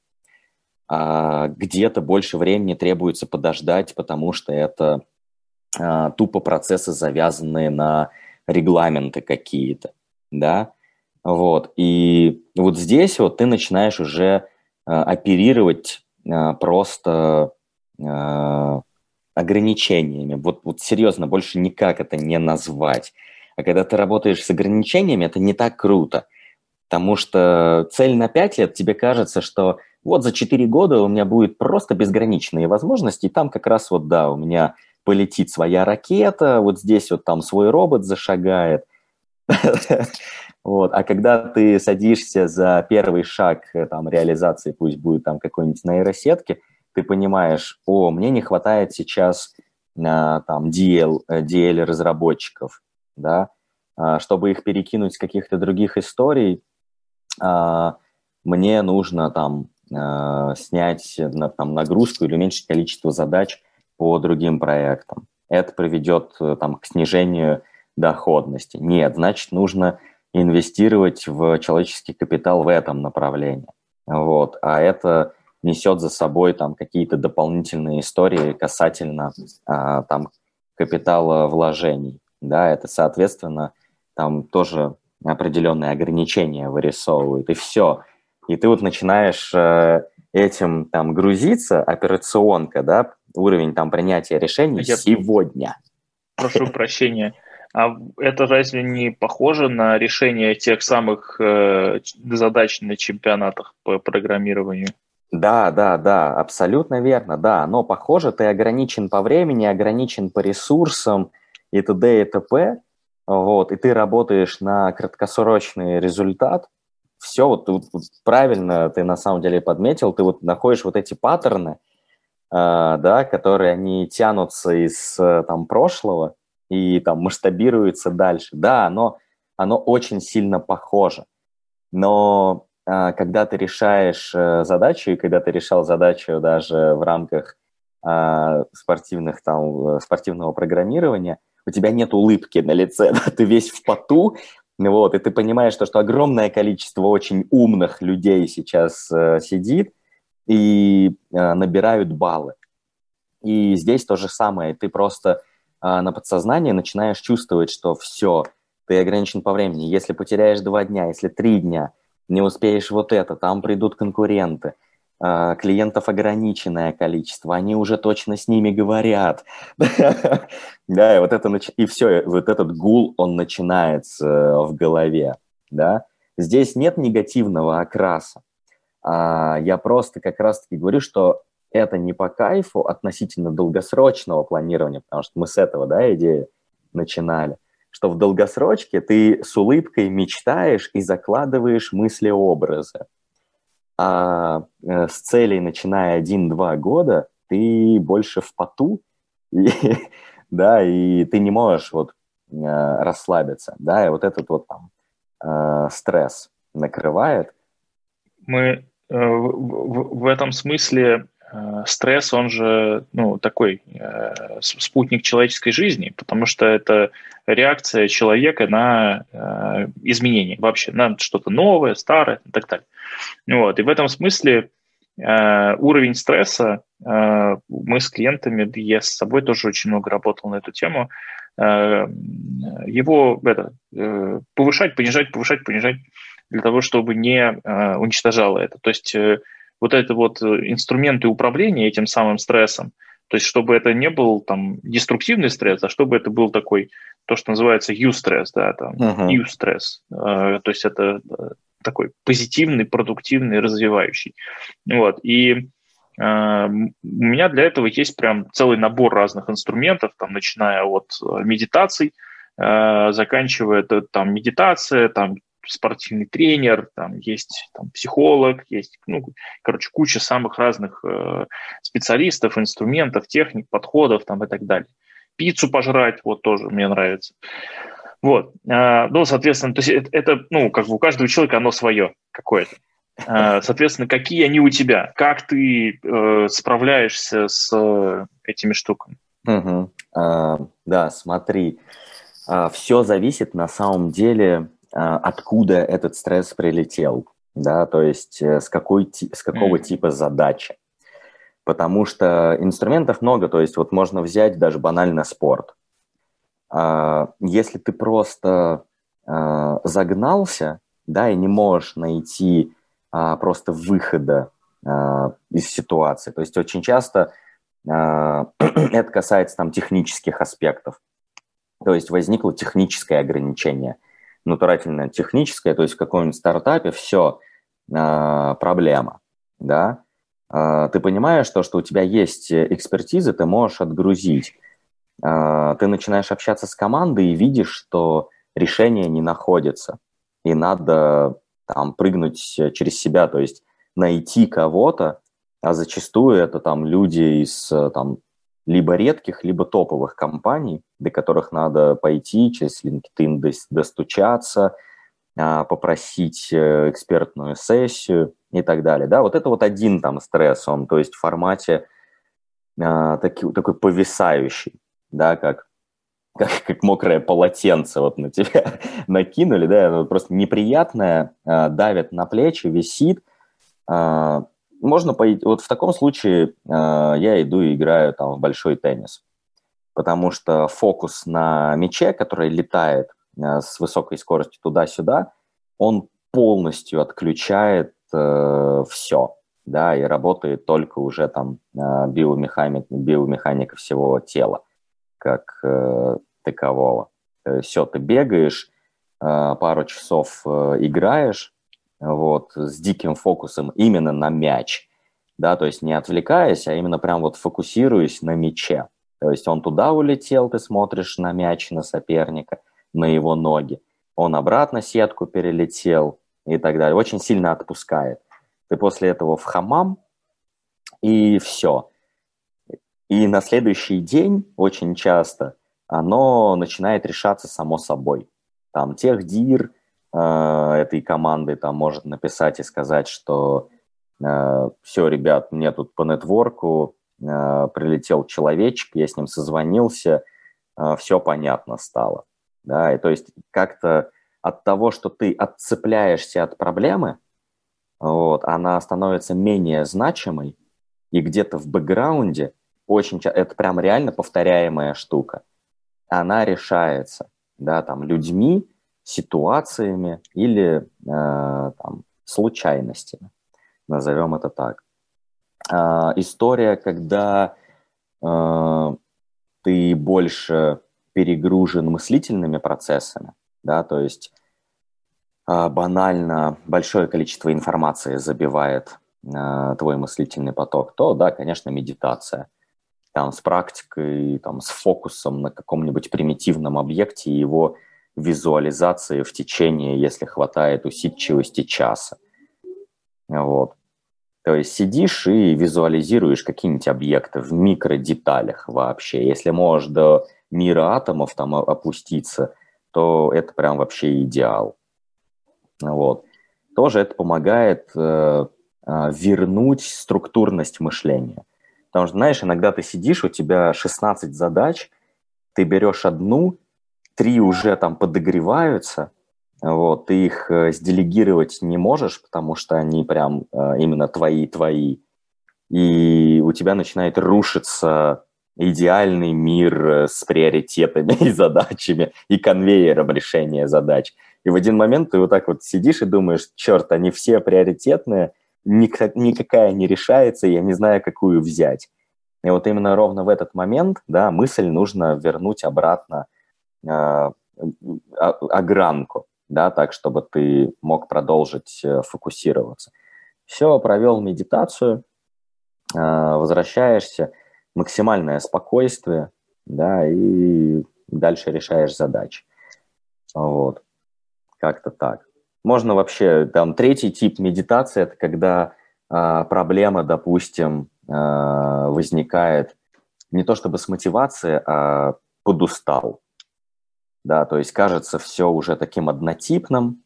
Где-то больше времени требуется подождать, потому что это тупо процессы, завязанные на регламенты какие-то, да, вот, и вот здесь вот ты начинаешь уже Э, оперировать э, просто ограничениями. Вот, вот серьезно, больше никак это не назвать. А когда ты работаешь с ограничениями, это не так круто. Потому что цель на 5 лет, тебе кажется, что вот за 4 года у меня будет просто безграничные возможности, и там как раз вот, да, у меня полетит своя ракета, вот здесь вот там свой робот зашагает. Вот. А когда ты садишься за первый шаг э, там, реализации, пусть будет там какой-нибудь нейросетки, ты понимаешь, о, мне не хватает сейчас а, там DL, DL э, разработчиков, да, а, чтобы их перекинуть с каких-то других историй, а, мне нужно там а, снять там, нагрузку или уменьшить количество задач по другим проектам. Это приведет там, к снижению доходности. Нет, значит, нужно инвестировать в человеческий капитал в этом направлении. Вот. А это несет за собой там какие-то дополнительные истории касательно а, там капитала вложений. да, это, соответственно, там тоже определенные ограничения вырисовывают, и все. И ты вот начинаешь э, этим там грузиться, операционка, да, уровень там принятия решений Я сегодня. Прошу прощения. А это разве не похоже на решение тех самых э, задач на чемпионатах по программированию? Да, да, да, абсолютно верно, да. Но похоже, ты ограничен по времени, ограничен по ресурсам и т.д. и т.п. Вот, и ты работаешь на краткосрочный результат. Все, вот, вот, правильно ты на самом деле подметил, ты вот находишь вот эти паттерны, да, которые они тянутся из там прошлого и там масштабируются дальше. Да, оно, оно очень сильно похоже. Но а, когда ты решаешь э, задачу, и когда ты решал задачу даже в рамках а, спортивных, там, спортивного программирования, у тебя нет улыбки на лице, да? ты весь в поту, вот, и ты понимаешь, что, что огромное количество очень умных людей сейчас э, сидит и э, набирают баллы. И здесь то же самое, ты просто э, на подсознании начинаешь чувствовать, что все, ты ограничен по времени. Если потеряешь два дня, если три дня – не успеешь вот это, там придут конкуренты, а, клиентов ограниченное количество, они уже точно с ними говорят. Да, и вот это, и все, вот этот гул, он начинается в голове, да. Здесь нет негативного окраса. А, я просто как раз-таки говорю, что это не по кайфу относительно долгосрочного планирования, потому что мы с этого, да, идеи начинали что в долгосрочке ты с улыбкой мечтаешь и закладываешь мысли-образы. А э, с целей, начиная 1-2 года, ты больше в поту, и, да, и ты не можешь вот э, расслабиться, да, и вот этот вот там э, стресс накрывает. Мы в, в, в этом смысле Э, стресс, он же ну, такой э, спутник человеческой жизни, потому что это реакция человека на э, изменения вообще, на что-то новое, старое и так далее. Вот. И в этом смысле э, уровень стресса, э, мы с клиентами, я с собой тоже очень много работал на эту тему, э, его это, э, повышать, понижать, повышать, понижать для того, чтобы не э, уничтожало это. То есть э, вот это вот э, инструменты управления этим самым стрессом, то есть чтобы это не был там деструктивный стресс, а чтобы это был такой, то, что называется U-стресс, да, там, uh-huh. U-стресс, то есть это такой позитивный, продуктивный, развивающий. Вот, и у меня для этого есть прям целый набор разных инструментов, там, начиная от медитаций, заканчивая там медитация, там спортивный тренер, там есть там, психолог, есть, ну, короче, куча самых разных э, специалистов, инструментов, техник, подходов там и так далее. Пиццу пожрать, вот тоже мне нравится. Вот, э, ну, соответственно, то есть это, это, ну, как бы у каждого человека оно свое какое-то. Э, соответственно, какие они у тебя? Как ты э, справляешься с э, этими штуками? Угу. А, да, смотри, а, все зависит на самом деле а, откуда этот стресс прилетел, да, то есть э, с, какой, с какого типа задачи. Потому что инструментов много, то есть вот можно взять даже банально спорт. А, если ты просто а, загнался, да, и не можешь найти просто выхода из ситуации, то есть очень часто это касается там технических аспектов. То есть возникло техническое ограничение – натурательно техническое, то есть в каком-нибудь стартапе все э, проблема, да, э, ты понимаешь то, что у тебя есть экспертиза, ты можешь отгрузить. Э, ты начинаешь общаться с командой и видишь, что решение не находится, и надо там прыгнуть через себя, то есть найти кого-то, а зачастую это там люди из там либо редких, либо топовых компаний, до которых надо пойти, через LinkedIn достучаться, а, попросить э, экспертную сессию и так далее. Да, вот это вот один там стресс, он, то есть в формате а, таки, такой повисающий, да, как, как, как мокрое полотенце вот на тебя накинули, да, просто неприятное, а, давит на плечи, висит, можно пойти, вот в таком случае э, я иду и играю там в большой теннис. потому что фокус на мече, который летает э, с высокой скоростью туда-сюда, он полностью отключает э, все, да, и работает только уже там э, биомеханик, биомеханика всего тела, как э, такового. Все, ты бегаешь, э, пару часов э, играешь, вот, с диким фокусом именно на мяч, да, то есть не отвлекаясь, а именно прям вот фокусируясь на мяче. То есть он туда улетел, ты смотришь на мяч, на соперника, на его ноги. Он обратно сетку перелетел и так далее. Очень сильно отпускает. Ты после этого в хамам, и все. И на следующий день очень часто оно начинает решаться само собой. Там техдир э, этой команды там может написать и сказать, что э, все, ребят, мне тут по нетворку э, прилетел человечек, я с ним созвонился, э, все понятно стало. Да, и то есть как-то от того, что ты отцепляешься от проблемы, вот, она становится менее значимой, и где-то в бэкграунде очень это прям реально повторяемая штука. Она решается, да, там, людьми, ситуациями или э, там, случайностями, назовем это так. Э, история, когда э, ты больше перегружен мыслительными процессами, да, то есть э, банально большое количество информации забивает э, твой мыслительный поток, то, да, конечно, медитация. Там с практикой, там с фокусом на каком-нибудь примитивном объекте и его визуализации в течение, если хватает усидчивости, часа. Вот. То есть сидишь и визуализируешь какие-нибудь объекты в микродеталях вообще. Если можешь до мира атомов там опуститься, то это прям вообще идеал. Вот. Тоже это помогает э, э, вернуть структурность мышления. Потому что, знаешь, иногда ты сидишь, у тебя 16 задач, ты берешь одну, три уже там подогреваются, вот, ты их э, сделегировать не можешь, потому что они прям э, именно твои-твои, и у тебя начинает рушиться идеальный мир э, с приоритетами и задачами, и конвейером решения задач. И в один момент ты вот так вот сидишь и думаешь, черт, они все приоритетные, никакая не решается, я не знаю, какую взять. И вот именно ровно в этот момент, да, мысль нужно вернуть обратно огранку, да, так, чтобы ты мог продолжить э, фокусироваться. Все, провел медитацию, э, возвращаешься, максимальное спокойствие, да, и дальше решаешь задачи. Вот, как-то так. Можно вообще, там, третий тип медитации, это когда э, проблема, допустим, э, возникает не то чтобы с мотивацией, а подустал, да, то есть кажется все уже таким однотипным,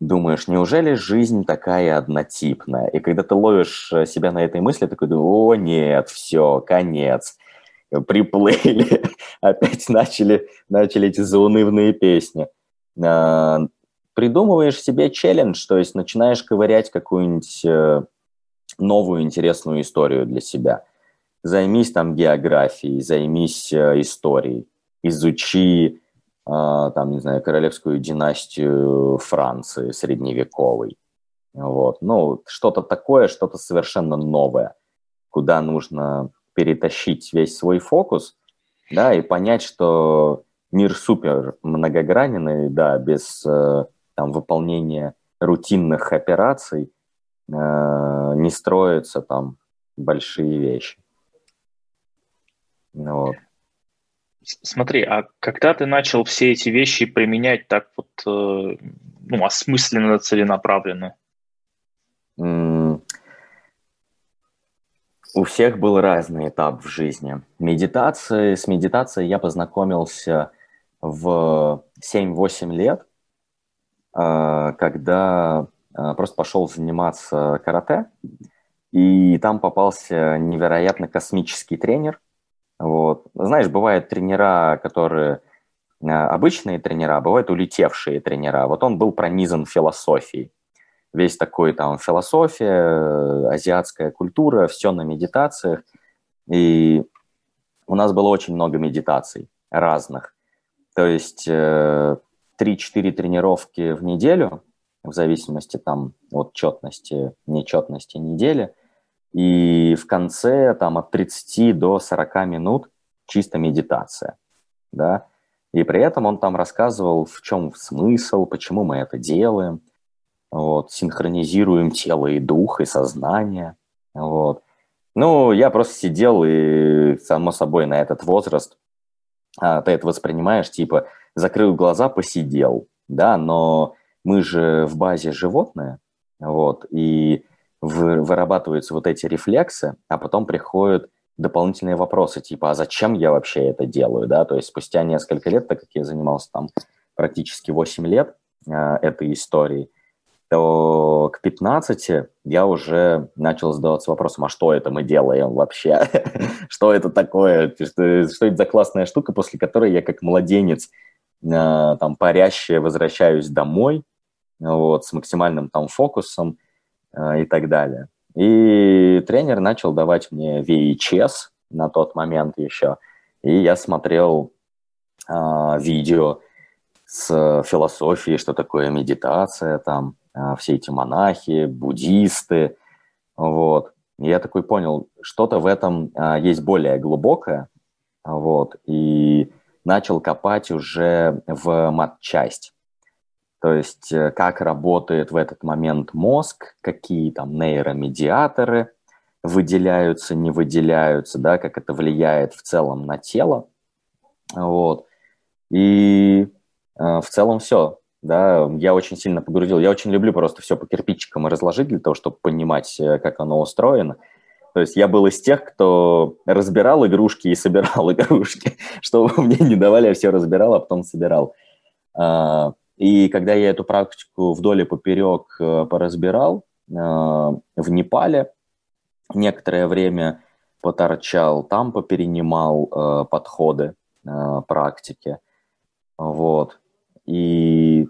думаешь, неужели жизнь такая однотипная? И когда ты ловишь э, себя на этой мысли, такой думаешь, о нет, все, конец, приплыли, опять начали, начали эти заунывные песни. А, придумываешь себе челлендж, то есть начинаешь ковырять какую-нибудь э, новую интересную историю для себя. Займись там географией, займись э, историей, изучи там, не знаю, королевскую династию Франции средневековой. Вот. Ну, что-то такое, что-то совершенно новое, куда нужно перетащить весь свой фокус, да, и понять, что мир супер многогранный, да, без э, там, выполнения рутинных операций э, не строятся там большие вещи. Вот. Смотри, а когда ты начал все эти вещи применять так вот, э, ну, осмысленно, целенаправленно? У всех был разный этап в жизни. Медитации, с медитацией я познакомился в 7-8 лет, э, когда э, просто пошел заниматься карате, и там попался невероятно космический тренер, вот. Знаешь, бывают тренера, которые э, обычные тренера, бывают улетевшие тренера. Вот он был пронизан философией. Весь такой там философия, азиатская культура, все на медитациях. И у нас было очень много медитаций разных. То есть э, 3-4 тренировки в неделю, в зависимости там от четности, нечетности недели. И в конце там от 30 до 40 минут чисто медитация, да. И при этом он там рассказывал, в чем смысл, почему мы это делаем. Вот, синхронизируем тело и дух, и сознание. Вот. Ну, я просто сидел и, само собой, на этот возраст а, ты это воспринимаешь, типа, закрыл глаза, посидел, да, но мы же в базе животные, вот, и вырабатываются вот эти рефлексы, а потом приходят дополнительные вопросы, типа, а зачем я вообще это делаю, да, то есть спустя несколько лет, так как я занимался там практически 8 лет э, этой историей, то к 15 я уже начал задаваться вопросом, а что это мы делаем вообще? что это такое? Что, это за классная штука, после которой я как младенец э, там парящий возвращаюсь домой вот, с максимальным там фокусом и так далее. И тренер начал давать мне VHS на тот момент еще, и я смотрел э, видео с философией, что такое медитация там, а, все эти монахи, буддисты, вот. И я такой понял, что-то в этом а, есть более глубокое, вот, и начал копать уже в матчасть. То есть э, как работает в этот момент мозг, какие там нейромедиаторы выделяются, не выделяются, да, как это влияет в целом на тело. Вот. И э, в целом все да, я очень сильно погрузил. Я очень люблю просто все по кирпичикам разложить для того, чтобы понимать, э, как оно устроено. То есть я был из тех, кто разбирал игрушки и собирал игрушки. Что мне не давали, я все разбирал, а потом собирал. И когда я эту практику вдоль и поперек э, поразбирал, э, в Непале некоторое время поторчал, там поперенимал подходы практики. Вот. И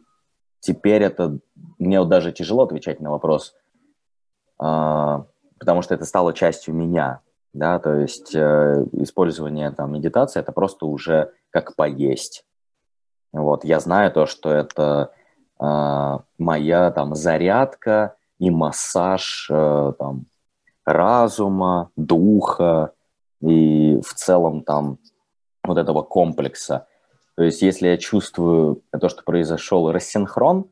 теперь это мне вот даже тяжело отвечать на вопрос, э, потому что это стало частью меня, да, то есть э, использование там медитации это просто уже как поесть. Вот, я знаю то, что это э, моя там зарядка и массаж э, там разума, духа и в целом там вот этого комплекса. То есть если я чувствую то, что произошел рассинхрон,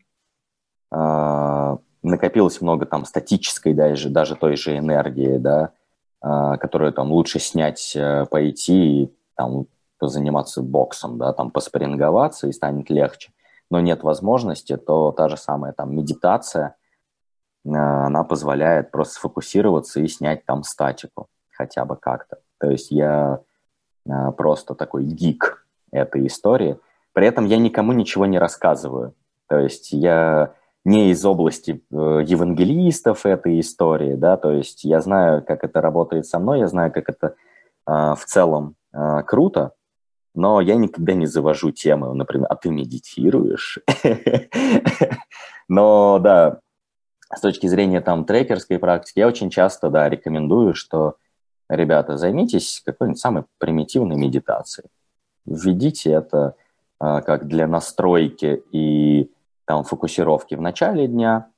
э, накопилось много там статической даже, даже той же энергии, да, э, которую там лучше снять, э, пойти и там позаниматься боксом, да, там поспоринговаться и станет легче. Но нет возможности, то та же самая там медитация, э, она позволяет просто сфокусироваться и снять там статику хотя бы как-то. То есть я э, просто такой гик, этой истории. При этом я никому ничего не рассказываю. То есть я не из области э, евангелистов этой истории, да, то есть я знаю, как это работает со мной, я знаю, как это в целом круто, но я никогда не завожу темы, например, а ты медитируешь? Но да, с точки зрения там трекерской практики, я очень часто, да, рекомендую, что, ребята, займитесь какой-нибудь самой примитивной медитацией введите это а, как для настройки и там фокусировки в начале дня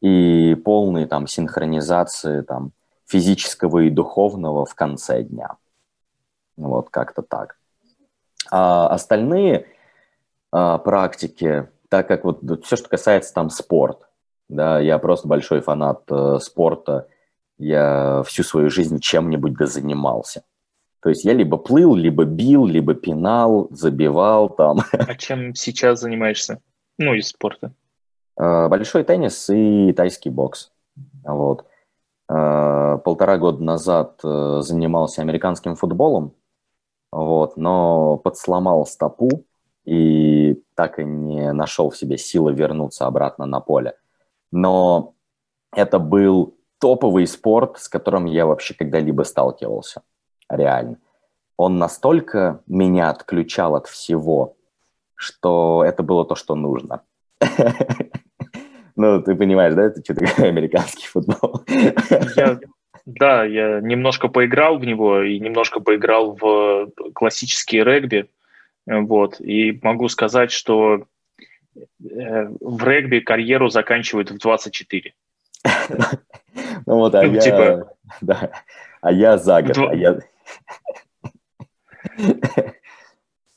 и полной там синхронизации там физического и духовного в конце дня. Вот как-то так. А остальные а, практики, так как вот все, что касается там спорт, да, я просто большой фанат э, спорта, я всю свою жизнь чем-нибудь да занимался. То есть я либо плыл, либо бил, либо пинал, забивал там. А чем сейчас занимаешься? Ну, из спорта. А, большой теннис и тайский бокс. Вот. А, полтора года назад э, занимался американским футболом, вот, но подсломал стопу и так и не нашел в себе силы вернуться обратно на поле. Но это был топовый спорт, с которым я вообще когда-либо сталкивался реально. Он настолько меня отключал от всего, что это было то, что нужно. Ну, ты понимаешь, да, это что такое американский футбол? Я Да, я немножко поиграл в него и немножко поиграл в классические регби. Вот, и могу сказать, что э, в регби карьеру заканчивают в 24. Ну вот, а ну, я... Типа... Да. А я за год. А я...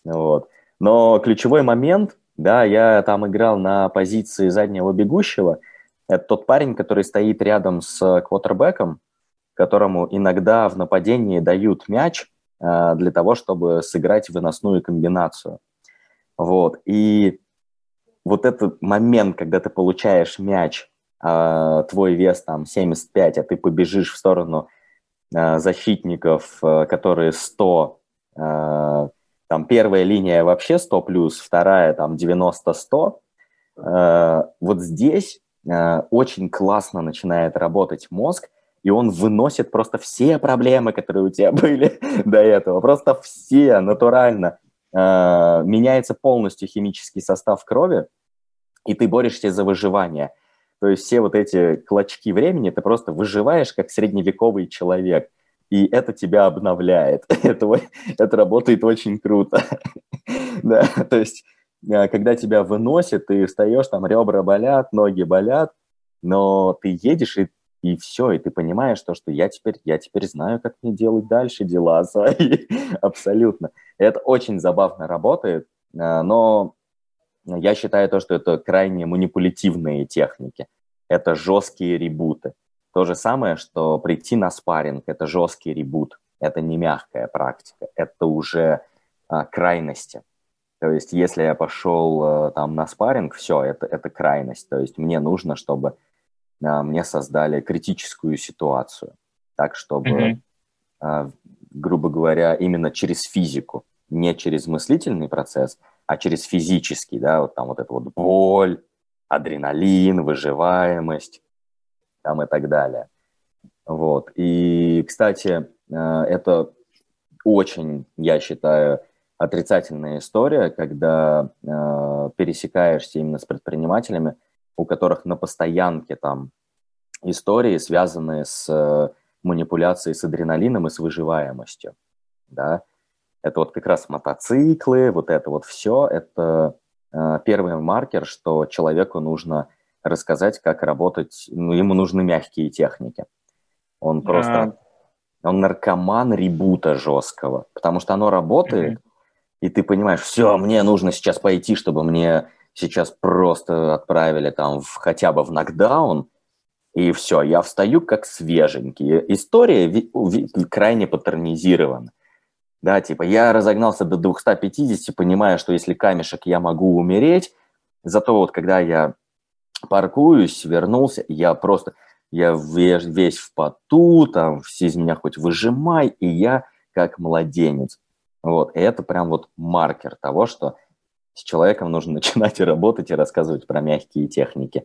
Вот. Но ключевой момент, да, я там играл на позиции заднего бегущего. Это тот парень, который стоит рядом с квотербеком, которому иногда в нападении дают мяч э, для того, чтобы сыграть выносную комбинацию. Вот. И вот этот момент, когда ты получаешь мяч, э, твой вес там 75, а ты побежишь в сторону э, защитников, которые 100, э, там первая линия вообще 100 плюс, вторая там 90-100. Э, вот здесь очень классно начинает работать мозг, и он выносит просто все проблемы, которые у тебя были до этого, просто все натурально. Э, меняется полностью химический состав крови, и ты борешься за выживание. То есть все вот эти клочки времени ты просто выживаешь как средневековый человек – и это тебя обновляет. это, это работает очень круто. да, то есть, э, когда тебя выносит, ты встаешь, там ребра болят, ноги болят, но ты едешь и и все, и ты понимаешь то, что я теперь, я теперь знаю, как мне делать дальше дела свои, абсолютно. Это очень забавно работает, э, но я считаю то, что это крайне манипулятивные техники. Это жесткие ребуты. То же самое, что прийти на спарринг – это жесткий ребут, это не мягкая практика, это уже а, крайности. То есть если я пошел а, там на спарринг, все, это, это крайность. То есть мне нужно, чтобы а, мне создали критическую ситуацию, так чтобы, mm-hmm. а, грубо говоря, именно через физику, не через мыслительный процесс, а через физический, да, вот там вот эта вот боль, адреналин, выживаемость, там и так далее. Вот. И, кстати, э, это очень, я считаю, отрицательная история, когда э, пересекаешься именно с предпринимателями, у которых на постоянке там истории, связанные с э, манипуляцией с адреналином и с выживаемостью. Да? Это вот как раз мотоциклы, вот это вот все, это э, первый маркер, что человеку нужно рассказать, как работать. Ну, ему нужны мягкие техники. Он просто... Он наркоман ребута жесткого, потому что оно работает, mm-hmm. и ты понимаешь, все, мне нужно сейчас пойти, чтобы мне сейчас просто отправили там в, хотя бы в нокдаун, и все, я встаю как свеженький. История ви- ви- крайне паттернизирована. Да, типа я разогнался до 250, понимая, что если камешек, я могу умереть. Зато вот когда я паркуюсь, вернулся, я просто, я весь, весь в поту, там, все из меня хоть выжимай, и я как младенец. Вот, и это прям вот маркер того, что с человеком нужно начинать и работать, и рассказывать про мягкие техники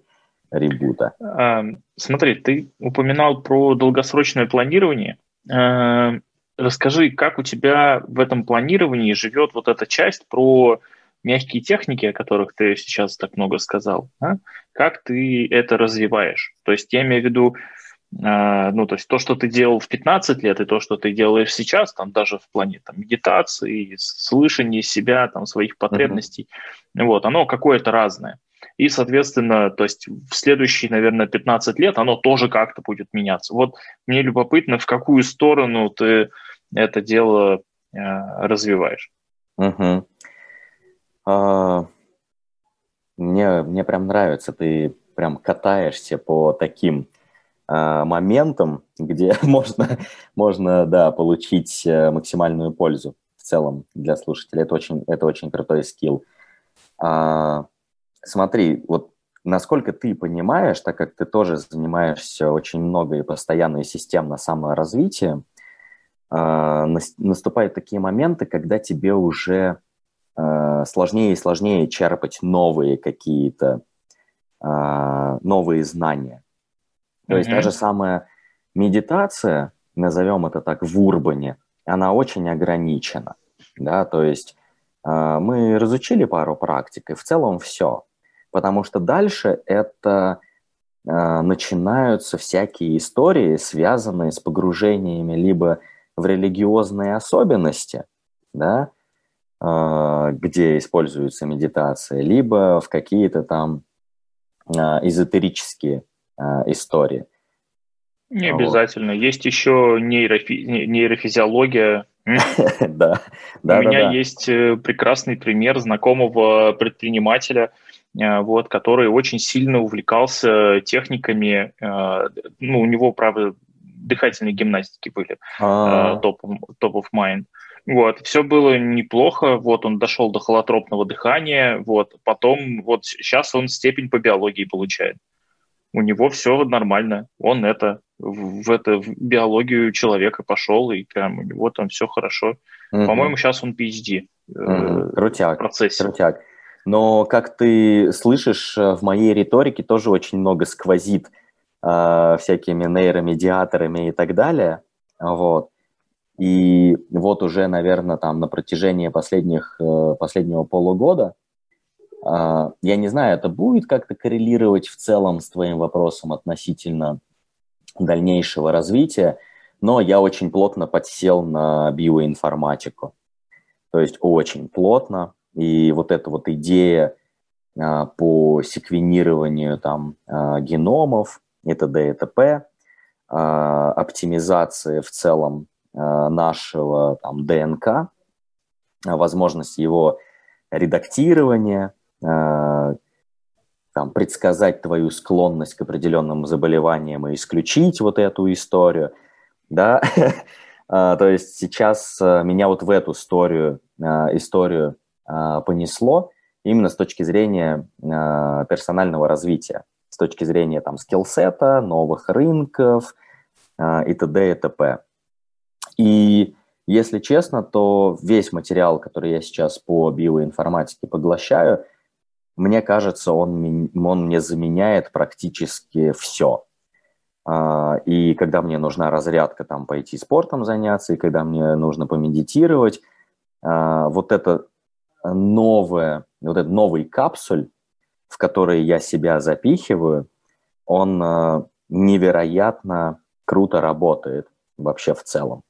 ребута. А, смотри, ты упоминал про долгосрочное планирование. А, расскажи, как у тебя в этом планировании живет вот эта часть про мягкие техники, о которых ты сейчас так много сказал, а? как ты это развиваешь? То есть я имею в виду, ну, то есть то, что ты делал в 15 лет, и то, что ты делаешь сейчас, там даже в плане там, медитации, слышания себя, там, своих потребностей, uh-huh. вот, оно какое-то разное. И, соответственно, то есть в следующие, наверное, 15 лет оно тоже как-то будет меняться. Вот мне любопытно, в какую сторону ты это дело э, развиваешь. Угу. А, мне, мне прям нравится, ты прям катаешься по таким моментам, где можно, можно, да, получить э, максимальную пользу в целом для слушателя. Это очень, это очень крутой скилл. А, смотри, вот насколько ты понимаешь, так как ты тоже занимаешься очень много и постоянно и системно саморазвитием, а, наступают такие моменты, когда тебе уже Э, сложнее и сложнее черпать новые какие-то э, новые знания. То mm-hmm. есть та же самая медитация, назовем это так, в урбане, она очень ограничена. Да? То есть э, мы разучили пару практик, и в целом все. Потому что дальше это начинаются всякие истории, связанные с погружениями либо в религиозные особенности, да, где используется медитация, либо в какие-то там эзотерические истории. Не обязательно. Вот. Есть еще нейрофи... нейрофизиология. Да. У меня есть э, прекрасный пример знакомого предпринимателя, э, вот, который очень сильно увлекался техниками. Э, ну, у него, правда, дыхательные гимнастики были топ of mind. Вот, все было неплохо, вот он дошел до холотропного дыхания, вот, потом, вот сейчас он степень по биологии получает у него все нормально, он это в, это в биологию человека пошел, и прям у него там все хорошо. Mm-hmm. По-моему, сейчас он PhD. Mm-hmm. Крутяк, в процессе. крутяк. Но, как ты слышишь, э, в моей риторике тоже очень много сквозит э, всякими нейромедиаторами и так далее. Вот. И вот уже, наверное, там на протяжении последних, э, последнего полугода я не знаю, это будет как-то коррелировать в целом с твоим вопросом относительно дальнейшего развития, но я очень плотно подсел на биоинформатику. То есть очень плотно. И вот эта вот идея а, по секвенированию там а, геномов и т.д. оптимизации в целом нашего там ДНК, возможность его редактирования – там, предсказать твою склонность к определенным заболеваниям и исключить вот эту историю, да, э, то есть сейчас э, меня вот в эту историю, историю понесло именно с точки зрения персонального развития, с точки зрения там скиллсета, новых рынков и т.д. и т.п. И если честно, то весь материал, который я сейчас по биоинформатике поглощаю – мне кажется, он, он мне заменяет практически все. А, и когда мне нужна разрядка, там, пойти спортом заняться, и когда мне нужно помедитировать, а, вот это новое, вот этот новый капсуль, в который я себя запихиваю, он а, невероятно круто работает вообще в целом.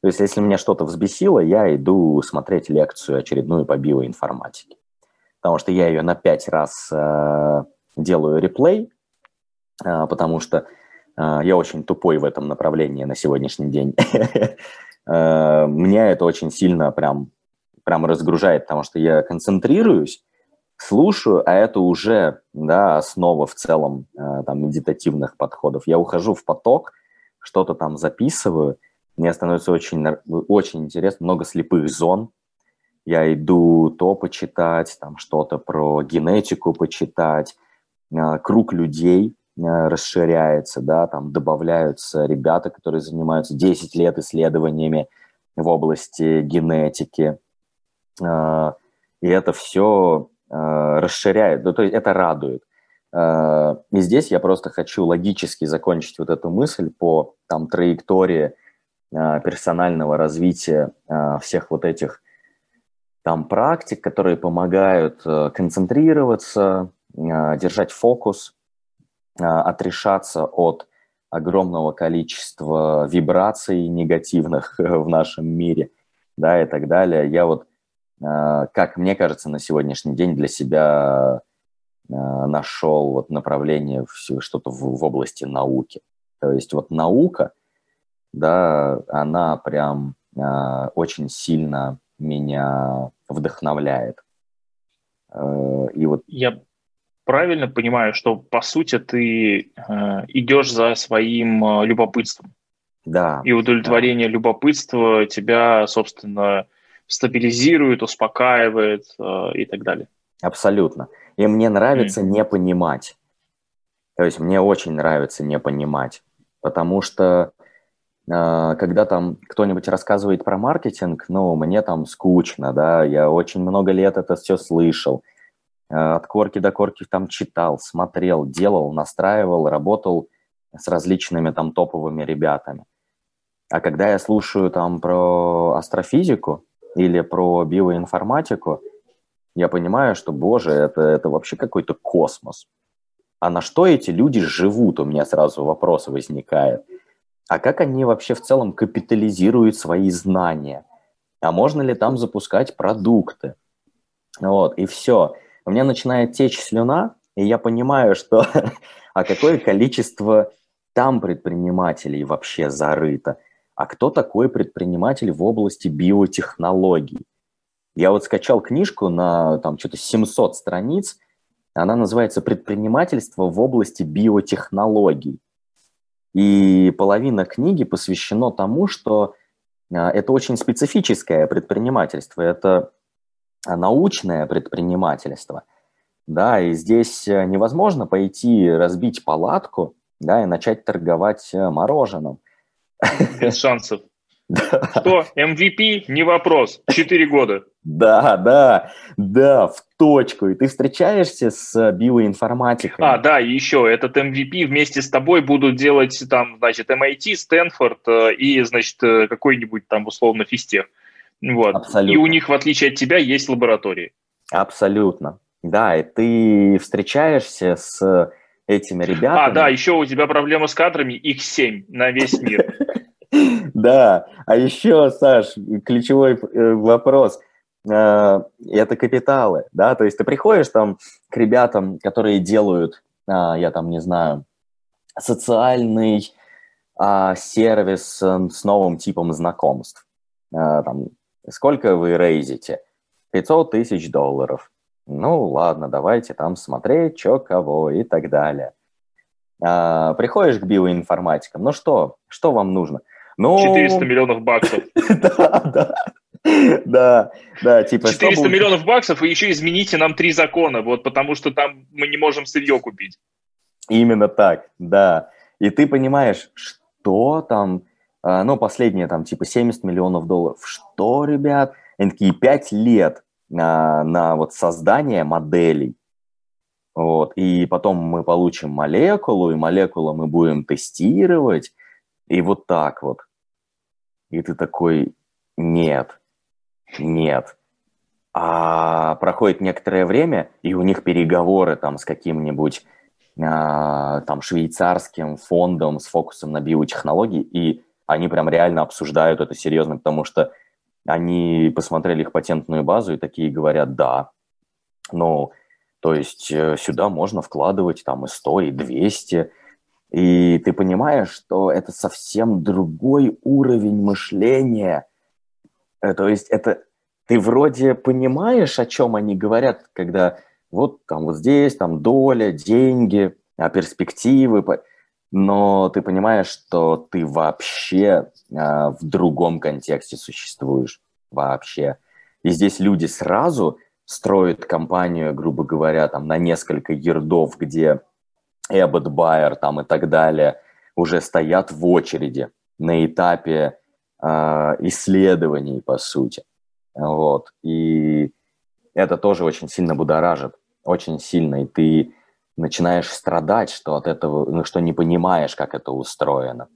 То есть, если меня что-то взбесило, я иду смотреть лекцию очередную по биоинформатике потому что я ее на пять раз э, делаю реплей, э, потому что э, я очень тупой в этом направлении на сегодняшний день. э, меня это очень сильно прям, прям разгружает, потому что я концентрируюсь, слушаю, а это уже да, основа в целом э, там, медитативных подходов. Я ухожу в поток, что-то там записываю, мне становится очень, очень интересно, много слепых зон, я иду то почитать, там что-то про генетику почитать, а, круг людей а, расширяется, да, там добавляются ребята, которые занимаются 10 лет исследованиями в области генетики, а, и это все расширяет, ну, то есть это радует. И здесь я просто хочу логически закончить вот эту мысль по там траектории персонального развития всех вот этих там практик, которые помогают э, концентрироваться, э, держать фокус, э, отрешаться от огромного количества вибраций негативных в нашем мире, да, и так далее. Я вот, как мне кажется, на сегодняшний день для себя нашел вот направление что-то в, в области науки. То есть вот наука, да, она прям очень сильно меня вдохновляет. Э, и вот... Я правильно понимаю, что по сути ты э, идешь за своим э, любопытством. Да. И удовлетворение да. любопытства тебя, собственно, стабилизирует, успокаивает и так далее. Абсолютно. И мне нравится mm. не понимать. То есть мне очень нравится не понимать, потому что когда там кто-нибудь рассказывает про маркетинг, ну, мне там скучно, да, я очень много лет это все слышал, а, от корки до корки там читал, смотрел, делал, настраивал, работал с различными там топовыми ребятами. А когда я слушаю там про астрофизику или про биоинформатику, я понимаю, что, боже, это, это вообще какой-то космос. а на что эти люди живут, у меня сразу вопрос возникает. А как они вообще в целом капитализируют свои знания? А можно ли там запускать продукты? Вот, и все. У меня начинает течь слюна, и я понимаю, что а какое количество там предпринимателей вообще зарыто? А кто такой предприниматель в области биотехнологий? Я вот скачал книжку на там что-то 700 страниц, она называется «Предпринимательство в области биотехнологий». И половина книги посвящена тому, что а, это очень специфическое предпринимательство, это научное предпринимательство. Да, и здесь э, невозможно пойти разбить палатку, да, и начать торговать э, мороженым. Без шансов. Что, MVP? Не вопрос. Четыре года. Да, да, да, в точку. И ты встречаешься с биоинформатикой. А, да, и еще этот MVP вместе с тобой будут делать там, значит, MIT, Стэнфорд э, и, значит, э, какой-нибудь там условно физтех. Вот. Абсолютно. И у них, в отличие от тебя, есть лаборатории. Абсолютно. Да, и ты встречаешься с этими ребятами. А, да, еще у тебя проблема с кадрами, их семь на весь мир. Да, а еще, Саш, ключевой э, вопрос э, – это капиталы, да, то есть ты приходишь там к ребятам, которые делают, а, я там не знаю, социальный а, сервис с новым типом знакомств. А, там, сколько вы рейзите? 500 тысяч долларов. Ну, ладно, давайте там смотреть, что кого и так далее. А, приходишь к биоинформатикам, ну что, что вам нужно? Ну... 400 миллионов баксов. Да, да. Да, да, типа... 400 миллионов баксов, и еще измените нам три закона, вот потому что там мы не можем сырье купить. Именно так, да. И ты понимаешь, что там, а, ну, последние там типа 70 миллионов долларов. Что, ребят? Они такие 5 лет на, на вот создание моделей. Вот. И потом мы получим молекулу, и молекулу мы будем тестировать, и вот так вот. И ты такой, нет, нет. А проходит некоторое время, и у них переговоры там с каким-нибудь а, там швейцарским фондом с фокусом на биотехнологии, и они прям реально обсуждают это серьезно, потому что они посмотрели их патентную базу и такие говорят, да, ну, то есть э, сюда можно вкладывать там и 100, и 200, и ты понимаешь, что это совсем другой уровень мышления. Э, то есть это ты вроде понимаешь, о чем они говорят, когда вот там вот здесь, там доля, деньги, а перспективы, но ты понимаешь, что ты вообще а, в другом контексте существуешь вообще. И здесь люди сразу строят компанию, грубо говоря, там на несколько ердов, где Эббот, Байер там и так далее уже стоят в очереди на этапе э, исследований, по сути. Вот. И это тоже очень сильно будоражит, очень сильно. И ты начинаешь страдать, что от этого, ну, что не понимаешь, как это устроено.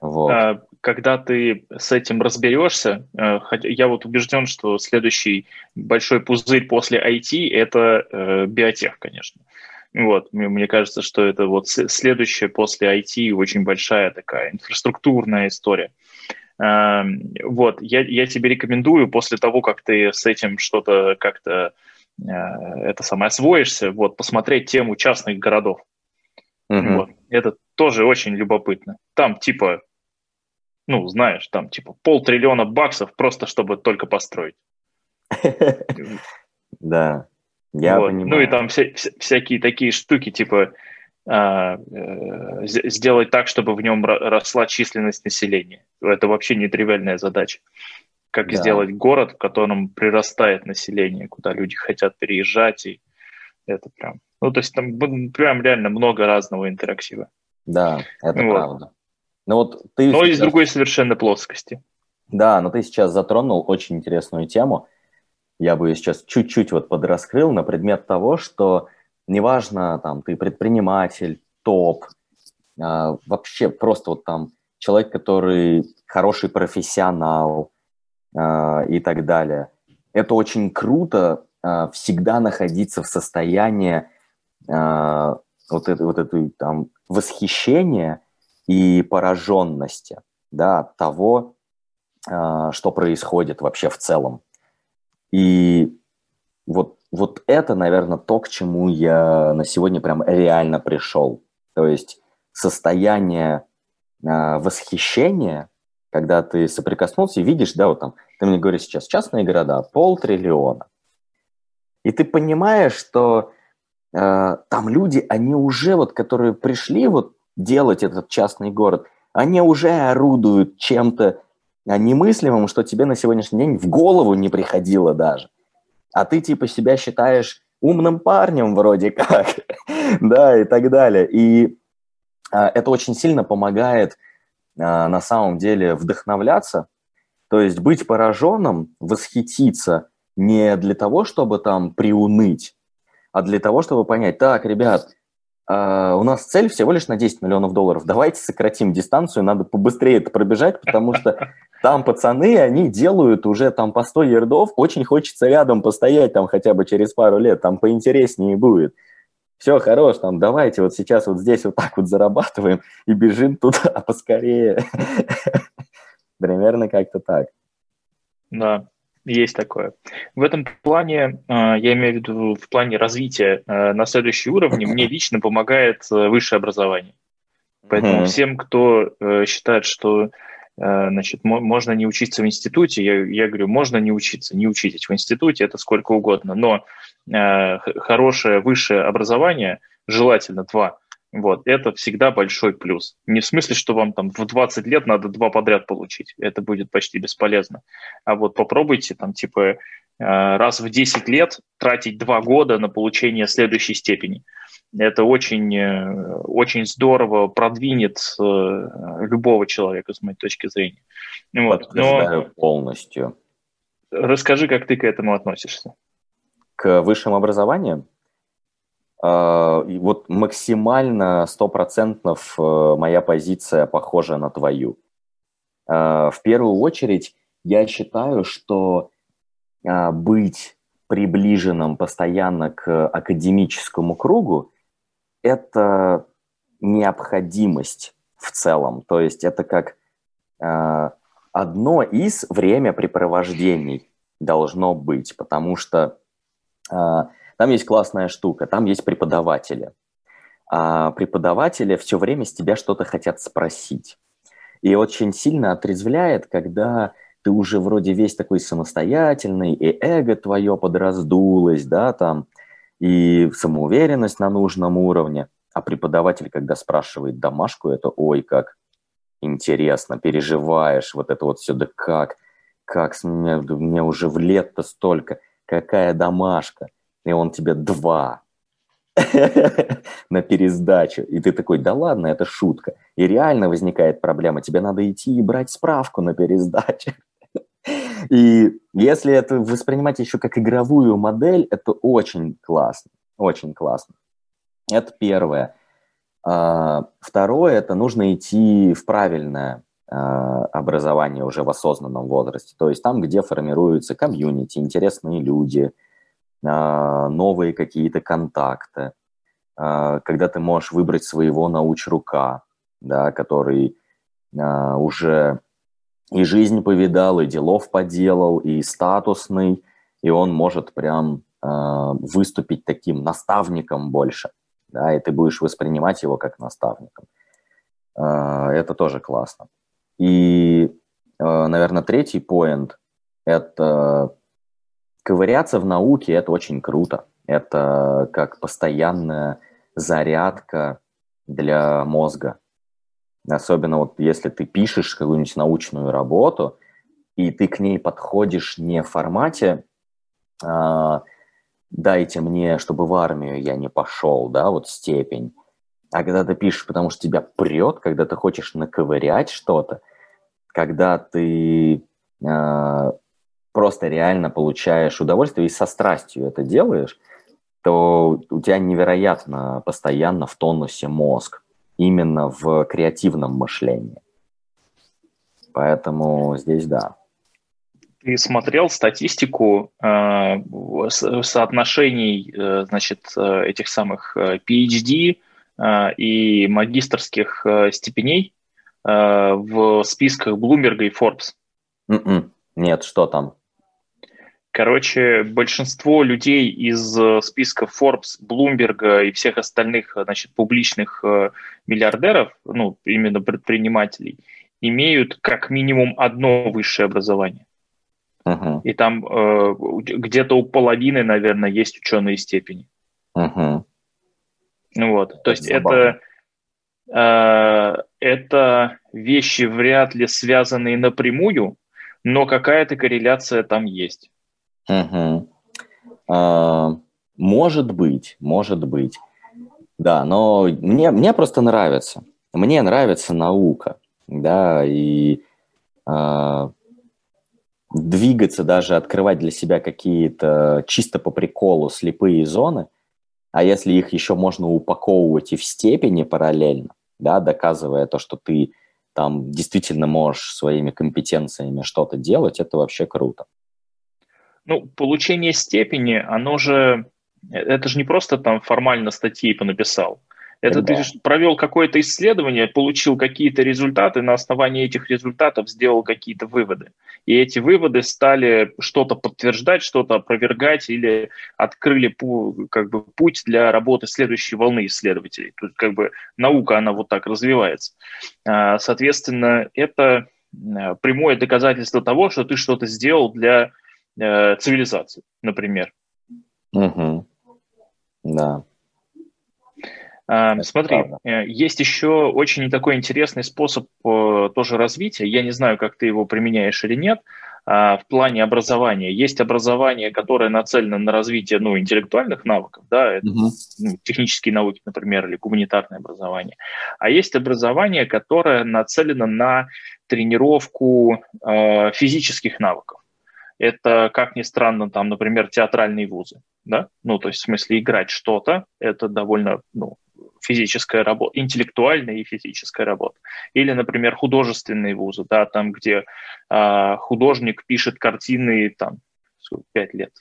Вот. А, когда ты с этим разберешься, э, я вот убежден, что следующий большой пузырь после IT – это э, биотех, конечно. Вот, мне кажется, что это вот следующая после IT очень большая такая инфраструктурная история. Эм, вот, я, я тебе рекомендую после того, как ты с этим что-то как-то э, это самое освоишься, вот, посмотреть тему частных городов. Mm-hmm. Вот, это тоже очень любопытно. Там типа, ну, знаешь, там типа полтриллиона баксов просто, чтобы только построить. Да. Я вот. понимаю. Ну и там вся, вся, всякие такие штуки, типа а, э, сделать так, чтобы в нем росла численность населения. Это вообще нетривиальная задача. Как да. сделать город, в котором прирастает население, куда люди хотят переезжать, и это прям... Ну, то есть там прям реально много разного интерактива. Да, это вот. правда. Ну, вот ты но сейчас... из другой совершенно плоскости. Да, но ты сейчас затронул очень интересную тему – я бы сейчас чуть-чуть вот подраскрыл на предмет того, что неважно, там, ты предприниматель, топ, а, вообще просто вот там человек, который хороший профессионал а, и так далее. Это очень круто а, всегда находиться в состоянии а, вот это вот это там восхищение и пораженности, да, от того, э, что происходит вообще в целом. И вот, вот это, наверное, то, к чему я на сегодня прям реально пришел. То есть состояние э, восхищения, когда ты соприкоснулся и видишь, да, вот там, ты мне говоришь сейчас, частные города, полтриллиона. И ты понимаешь, что э, там люди, они уже вот, которые пришли вот делать этот частный город, они уже орудуют чем-то немыслимым, что тебе на сегодняшний день в голову не приходило даже. А ты типа себя считаешь умным парнем вроде как, да, и так далее. И а, это очень сильно помогает а, на самом деле вдохновляться, то есть быть пораженным, восхититься не для того, чтобы там приуныть, а для того, чтобы понять, так, ребят, у нас цель всего лишь на 10 миллионов долларов. Давайте сократим дистанцию, надо побыстрее это пробежать, потому что там пацаны, они делают уже там по 100 ярдов, очень хочется рядом постоять там хотя бы через пару лет, там поинтереснее будет. Все, хорош, там, давайте вот сейчас вот здесь вот так вот зарабатываем и бежим туда поскорее. Примерно как-то так. Да, есть такое. В этом плане, а, я имею в виду в плане развития а, на следующий уровень, мне лично помогает э, высшее образование. Поэтому mm-hmm. всем, кто э, считает, что э, значит, можно не учиться в институте, я, я говорю, можно не учиться, не учитесь в институте, это сколько угодно, но хорошее высшее образование, желательно два, вот, это всегда большой плюс. Не в смысле, что вам там в 20 лет надо два подряд получить, это будет почти бесполезно. А вот попробуйте там типа э, раз в 10 лет тратить два года на получение следующей степени. Это очень, э, очень здорово продвинет э, любого человека, с моей точки зрения. Вот. Но полностью. Расскажи, как ты к этому относишься. К высшему образованию? А, вот максимально стопроцентно э, моя позиция похожа на твою. А, в первую очередь, я считаю, что а, быть приближенным постоянно к академическому кругу – это необходимость в целом. То есть это как одно из времяпрепровождений должно быть, потому что там есть классная штука, там есть преподаватели. А преподаватели все время с тебя что-то хотят спросить. И очень сильно отрезвляет, когда ты уже вроде весь такой самостоятельный, и эго твое подраздулось, да, там, и самоуверенность на нужном уровне. А преподаватель, когда спрашивает домашку, это ой, как интересно, переживаешь, вот это вот все, да как, как, мне, мне уже в лет-то столько, какая домашка и он тебе два на пересдачу. И ты такой, да ладно, это шутка. И реально возникает проблема. Тебе надо идти и брать справку на пересдачу. И если это воспринимать еще как игровую модель, это очень классно. Очень классно. Это первое. А, второе, это нужно идти в правильное а, образование уже в осознанном возрасте. То есть там, где формируются комьюнити, интересные люди – новые какие-то контакты, а, когда ты можешь выбрать своего научрука, да, который а, уже и жизнь повидал, и делов поделал, и статусный, и он может прям выступить таким наставником больше, да, и ты будешь воспринимать его как наставником. Это тоже классно. И, наверное, третий поинт – это ковыряться в науке – это очень круто. Это как постоянная зарядка для мозга. Особенно вот если ты пишешь какую-нибудь научную работу, и ты к ней подходишь не в формате э, «дайте мне, чтобы в армию я не пошел», да, вот степень, а когда ты пишешь, потому что тебя прет, когда ты хочешь наковырять что-то, когда ты э, просто реально получаешь удовольствие и со страстью это делаешь, то у тебя невероятно постоянно в тонусе мозг, именно в креативном мышлении. Поэтому здесь да. Ты смотрел статистику э, соотношений, э, значит, э, этих самых э, PhD и магистрских степеней в списках Bloomberg и Forbes? Mm-mm. М-м. Нет, что там? Короче, большинство людей из э, списка Forbes, Bloomberg и всех остальных значит, публичных э, миллиардеров, ну, именно предпринимателей, имеют как минимум одно высшее образование. Uh-huh. И там э, где-то у половины, наверное, есть ученые степени. Uh-huh. Вот, то есть это, э, это вещи вряд ли связанные напрямую, но какая-то корреляция там есть. Угу. А, может быть, может быть. Да, но мне, мне просто нравится. Мне нравится наука, да, и а, двигаться, даже открывать для себя какие-то чисто по приколу слепые зоны, а если их еще можно упаковывать и в степени параллельно, да, доказывая то, что ты там действительно можешь своими компетенциями что-то делать, это вообще круто. Ну, получение степени, оно же, это же не просто там формально статьи понаписал. Это да. ты провел какое-то исследование, получил какие-то результаты, на основании этих результатов сделал какие-то выводы. И эти выводы стали что-то подтверждать, что-то опровергать или открыли как бы, путь для работы следующей волны исследователей. Тут как бы наука, она вот так развивается. А, соответственно, это э, прямое доказательство того, что ты что-то сделал для э, цивилизации, например. Угу. Да. А, смотри, правда. Э, есть еще очень такой интересный способ э, тоже развития. Я не знаю, как ты его применяешь или нет. А, в плане образования есть образование, которое нацелено на развитие ну, интеллектуальных навыков, да, это, угу. ну, технические науки, например, или гуманитарное образование. А есть образование, которое нацелено на тренировку э, физических навыков это, как ни странно, там, например, театральные вузы, да, ну, то есть в смысле играть что-то, это довольно, ну, физическая работа, интеллектуальная и физическая работа. Или, например, художественные вузы, да, там, где э, художник пишет картины, там, пять лет.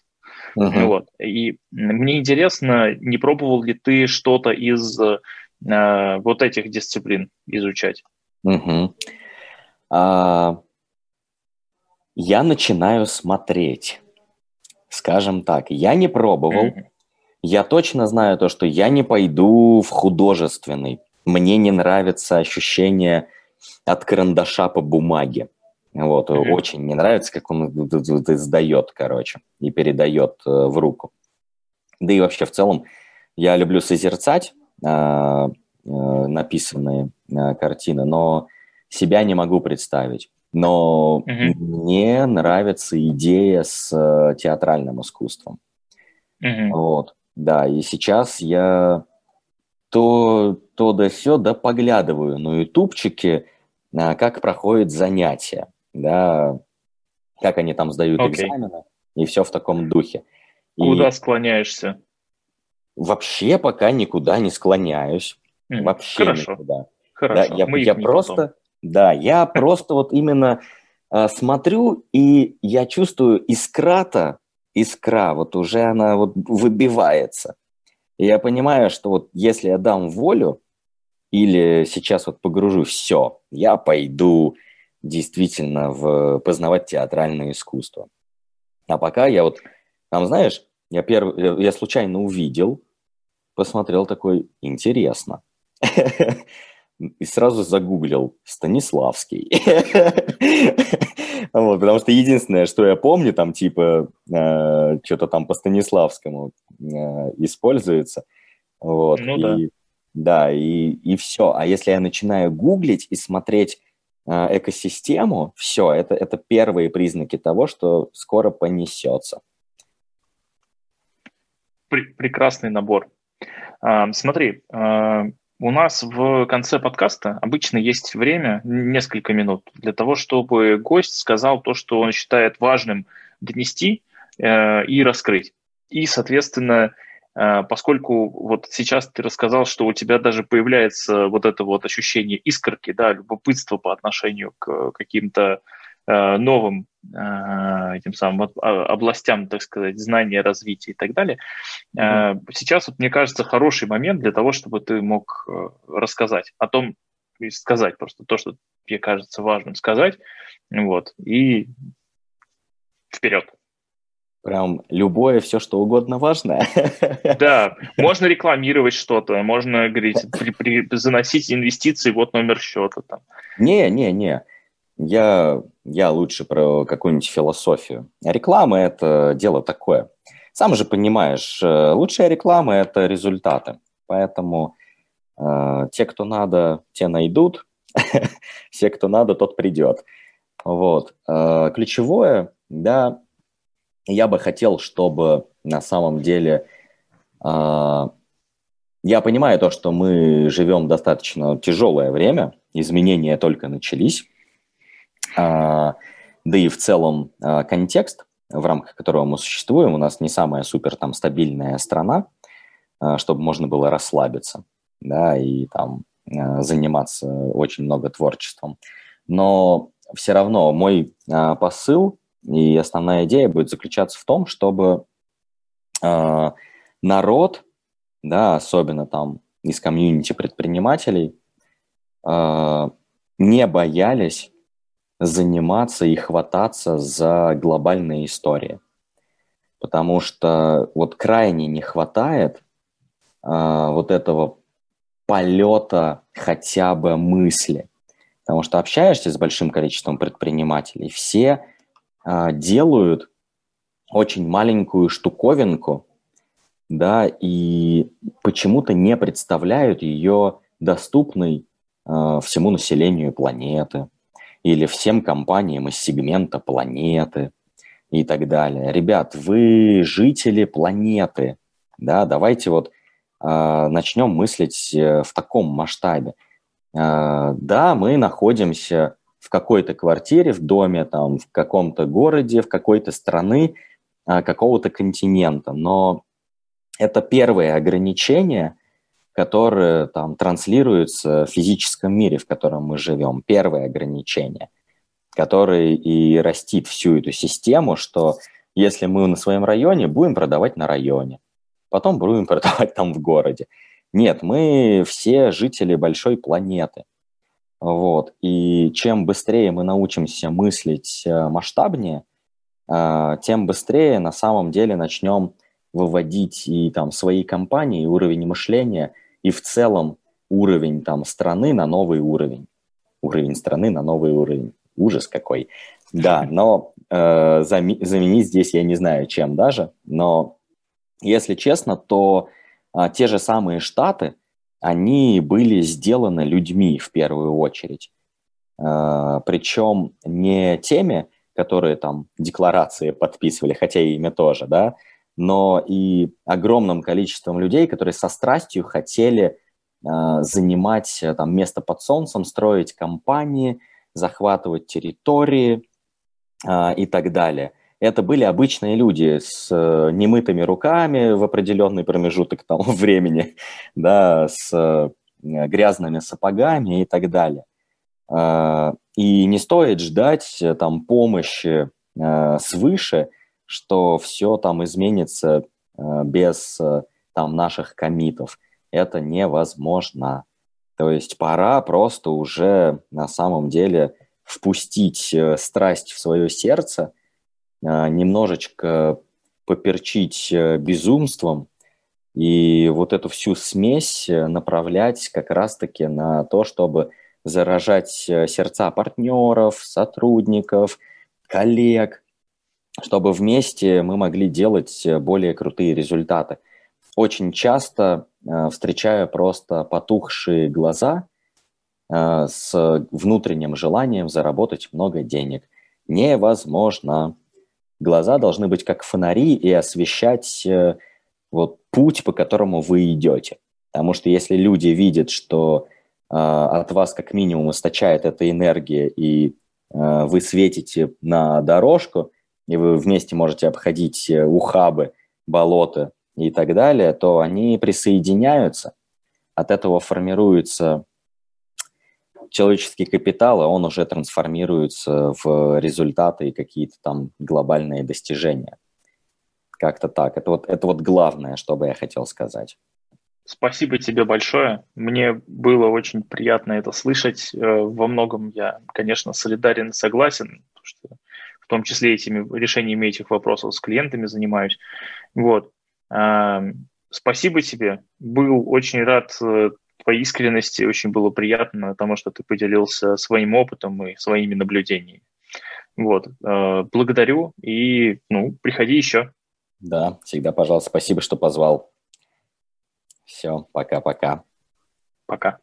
Uh-huh. Вот. И мне интересно, не пробовал ли ты что-то из э, вот этих дисциплин изучать? Uh-huh. А, я начинаю смотреть. Скажем так, я не пробовал. Mm-hmm. Я точно знаю то, что я не пойду в художественный. Мне не нравится ощущение от карандаша по бумаге. Вот, mm-hmm. очень не нравится, как он издает, короче, и передает э, в руку. Да и вообще в целом я люблю созерцать э, э, написанные картины, но себя не могу представить. Но uh-huh. мне нравится идея с э, театральным искусством. Uh-huh. Вот, да, и сейчас я то, то да все, да поглядываю на ютубчике, а, как проходит занятия, да, как они там сдают okay. экзамены, и все в таком духе. Куда и склоняешься? Вообще пока никуда не склоняюсь. Mm, вообще хорошо. никуда. Хорошо. Да, я, я просто, потом. Да, я просто вот именно э, смотрю, и я чувствую искра-то, искра, вот уже она вот выбивается. И я понимаю, что вот если я дам волю, или сейчас вот погружу все, я пойду действительно в познавать театральное искусство. А пока я вот, там, знаешь, я, перв... я случайно увидел, посмотрел такой, интересно. и сразу загуглил Станиславский. Вот, потому что единственное, что я помню, там типа э, что-то там по Станиславскому э, используется. Вот, ну, и, да. Да, и, и все. А если я начинаю гуглить и смотреть э, экосистему, все, это, это первые признаки того, что скоро понесется. Прекрасный набор. А, смотри, у нас в конце подкаста обычно есть время, несколько минут, для того, чтобы гость сказал то, что он считает важным донести э, и раскрыть. И, соответственно, э, поскольку вот сейчас ты рассказал, что у тебя даже появляется вот это вот ощущение искорки, да, любопытства по отношению к каким-то новым этим самым областям, так сказать, знания, развития и так далее. Mm-hmm. Сейчас, вот, мне кажется, хороший момент для того, чтобы ты мог рассказать о том, и сказать просто то, что мне кажется важным сказать, вот, и вперед. Прям любое, все что угодно важное. Да, можно рекламировать что-то, можно говорить, при, при, заносить инвестиции, вот номер счета там. Не, не, не. Я, я лучше про какую-нибудь философию. Реклама – это дело такое. Сам же понимаешь, э, лучшая реклама – это результаты. Поэтому э, те, кто надо, те найдут. Все, кто надо, тот придет. Вот. Э, ключевое, да, я бы хотел, чтобы на самом деле... Э, я понимаю то, что мы живем достаточно тяжелое время, изменения только начались, да и в целом э, контекст, в рамках которого мы существуем, у нас не самая супер там стабильная страна, э, чтобы можно было расслабиться, да, и там заниматься очень много творчеством. Но все равно мой посыл и основная идея будет заключаться в том, чтобы народ, да, особенно там из комьюнити предпринимателей, не боялись заниматься и хвататься за глобальные истории. Потому что вот крайне не хватает э, вот этого полета хотя бы мысли. Потому что общаешься с большим количеством предпринимателей, все а, делают очень маленькую штуковинку, да, и почему-то не представляют ее доступной э, всему населению планеты или всем компаниям из сегмента планеты и так далее. Ребят, вы жители планеты, да, давайте вот э, начнем мыслить э, в таком масштабе. Э, да, мы находимся в какой-то квартире, в доме, там, в каком-то городе, в какой-то страны, а, какого-то континента. Но это первые ограничения, которые там транслируются в физическом мире, в котором мы живем. Первое ограничение, которое и растит всю эту систему, что если мы на своем районе, будем продавать на районе, потом будем продавать там в городе. Нет, мы все жители большой планеты – вот. И чем быстрее мы научимся мыслить э, масштабнее, э, тем быстрее на самом деле начнем выводить и там свои компании, и уровень мышления, и в целом уровень там страны на новый уровень. Уровень страны на новый уровень. Ужас какой. Да, но э, заменить здесь я не знаю чем даже, но если честно, то э, те же самые Штаты – они были сделаны людьми в первую очередь. А, Причем не теми, которые там декларации подписывали, хотя и ими тоже, да, но и огромным количеством людей, которые со страстью хотели э, занимать там место под солнцем, строить компании, захватывать территории э, и так далее – это были обычные люди с э, немытыми руками в определенный промежуток там, времени, да, с э, грязными сапогами и так далее. А, и не стоит ждать э, там помощи свыше, что все там изменится без там наших комитов. Это невозможно. То есть пора просто уже на самом деле впустить страсть в свое сердце – немножечко поперчить э, безумством и вот эту всю смесь э, направлять как раз-таки на то, чтобы заражать э, сердца партнеров, сотрудников, коллег, чтобы вместе мы могли делать более крутые результаты. Очень часто встречаю просто потухшие глаза с внутренним желанием заработать много денег. Невозможно. Глаза должны быть как фонари и освещать э, вот путь, по которому вы идете. Потому что если люди видят, что э, от вас как минимум источает эта энергия, и э, вы светите на дорожку, и вы вместе можете обходить э, ухабы, болота и так далее, то они присоединяются. От этого формируется человеческий капитал, и он уже трансформируется в результаты и какие-то там глобальные достижения. Как-то так. Это вот, это вот главное, что бы я хотел сказать. Спасибо тебе большое. Мне было очень приятно это слышать. Э, во многом я, конечно, солидарен и согласен, в том числе этими решениями этих вопросов с клиентами занимаюсь. Вот. Спасибо тебе. Был очень рад э, твоей искренности, очень было приятно, потому что ты поделился своим опытом и своими наблюдениями. Вот. Э, благодарю и, ну, приходи еще. Да, всегда, пожалуйста, спасибо, что позвал. Все, пока-пока. Пока.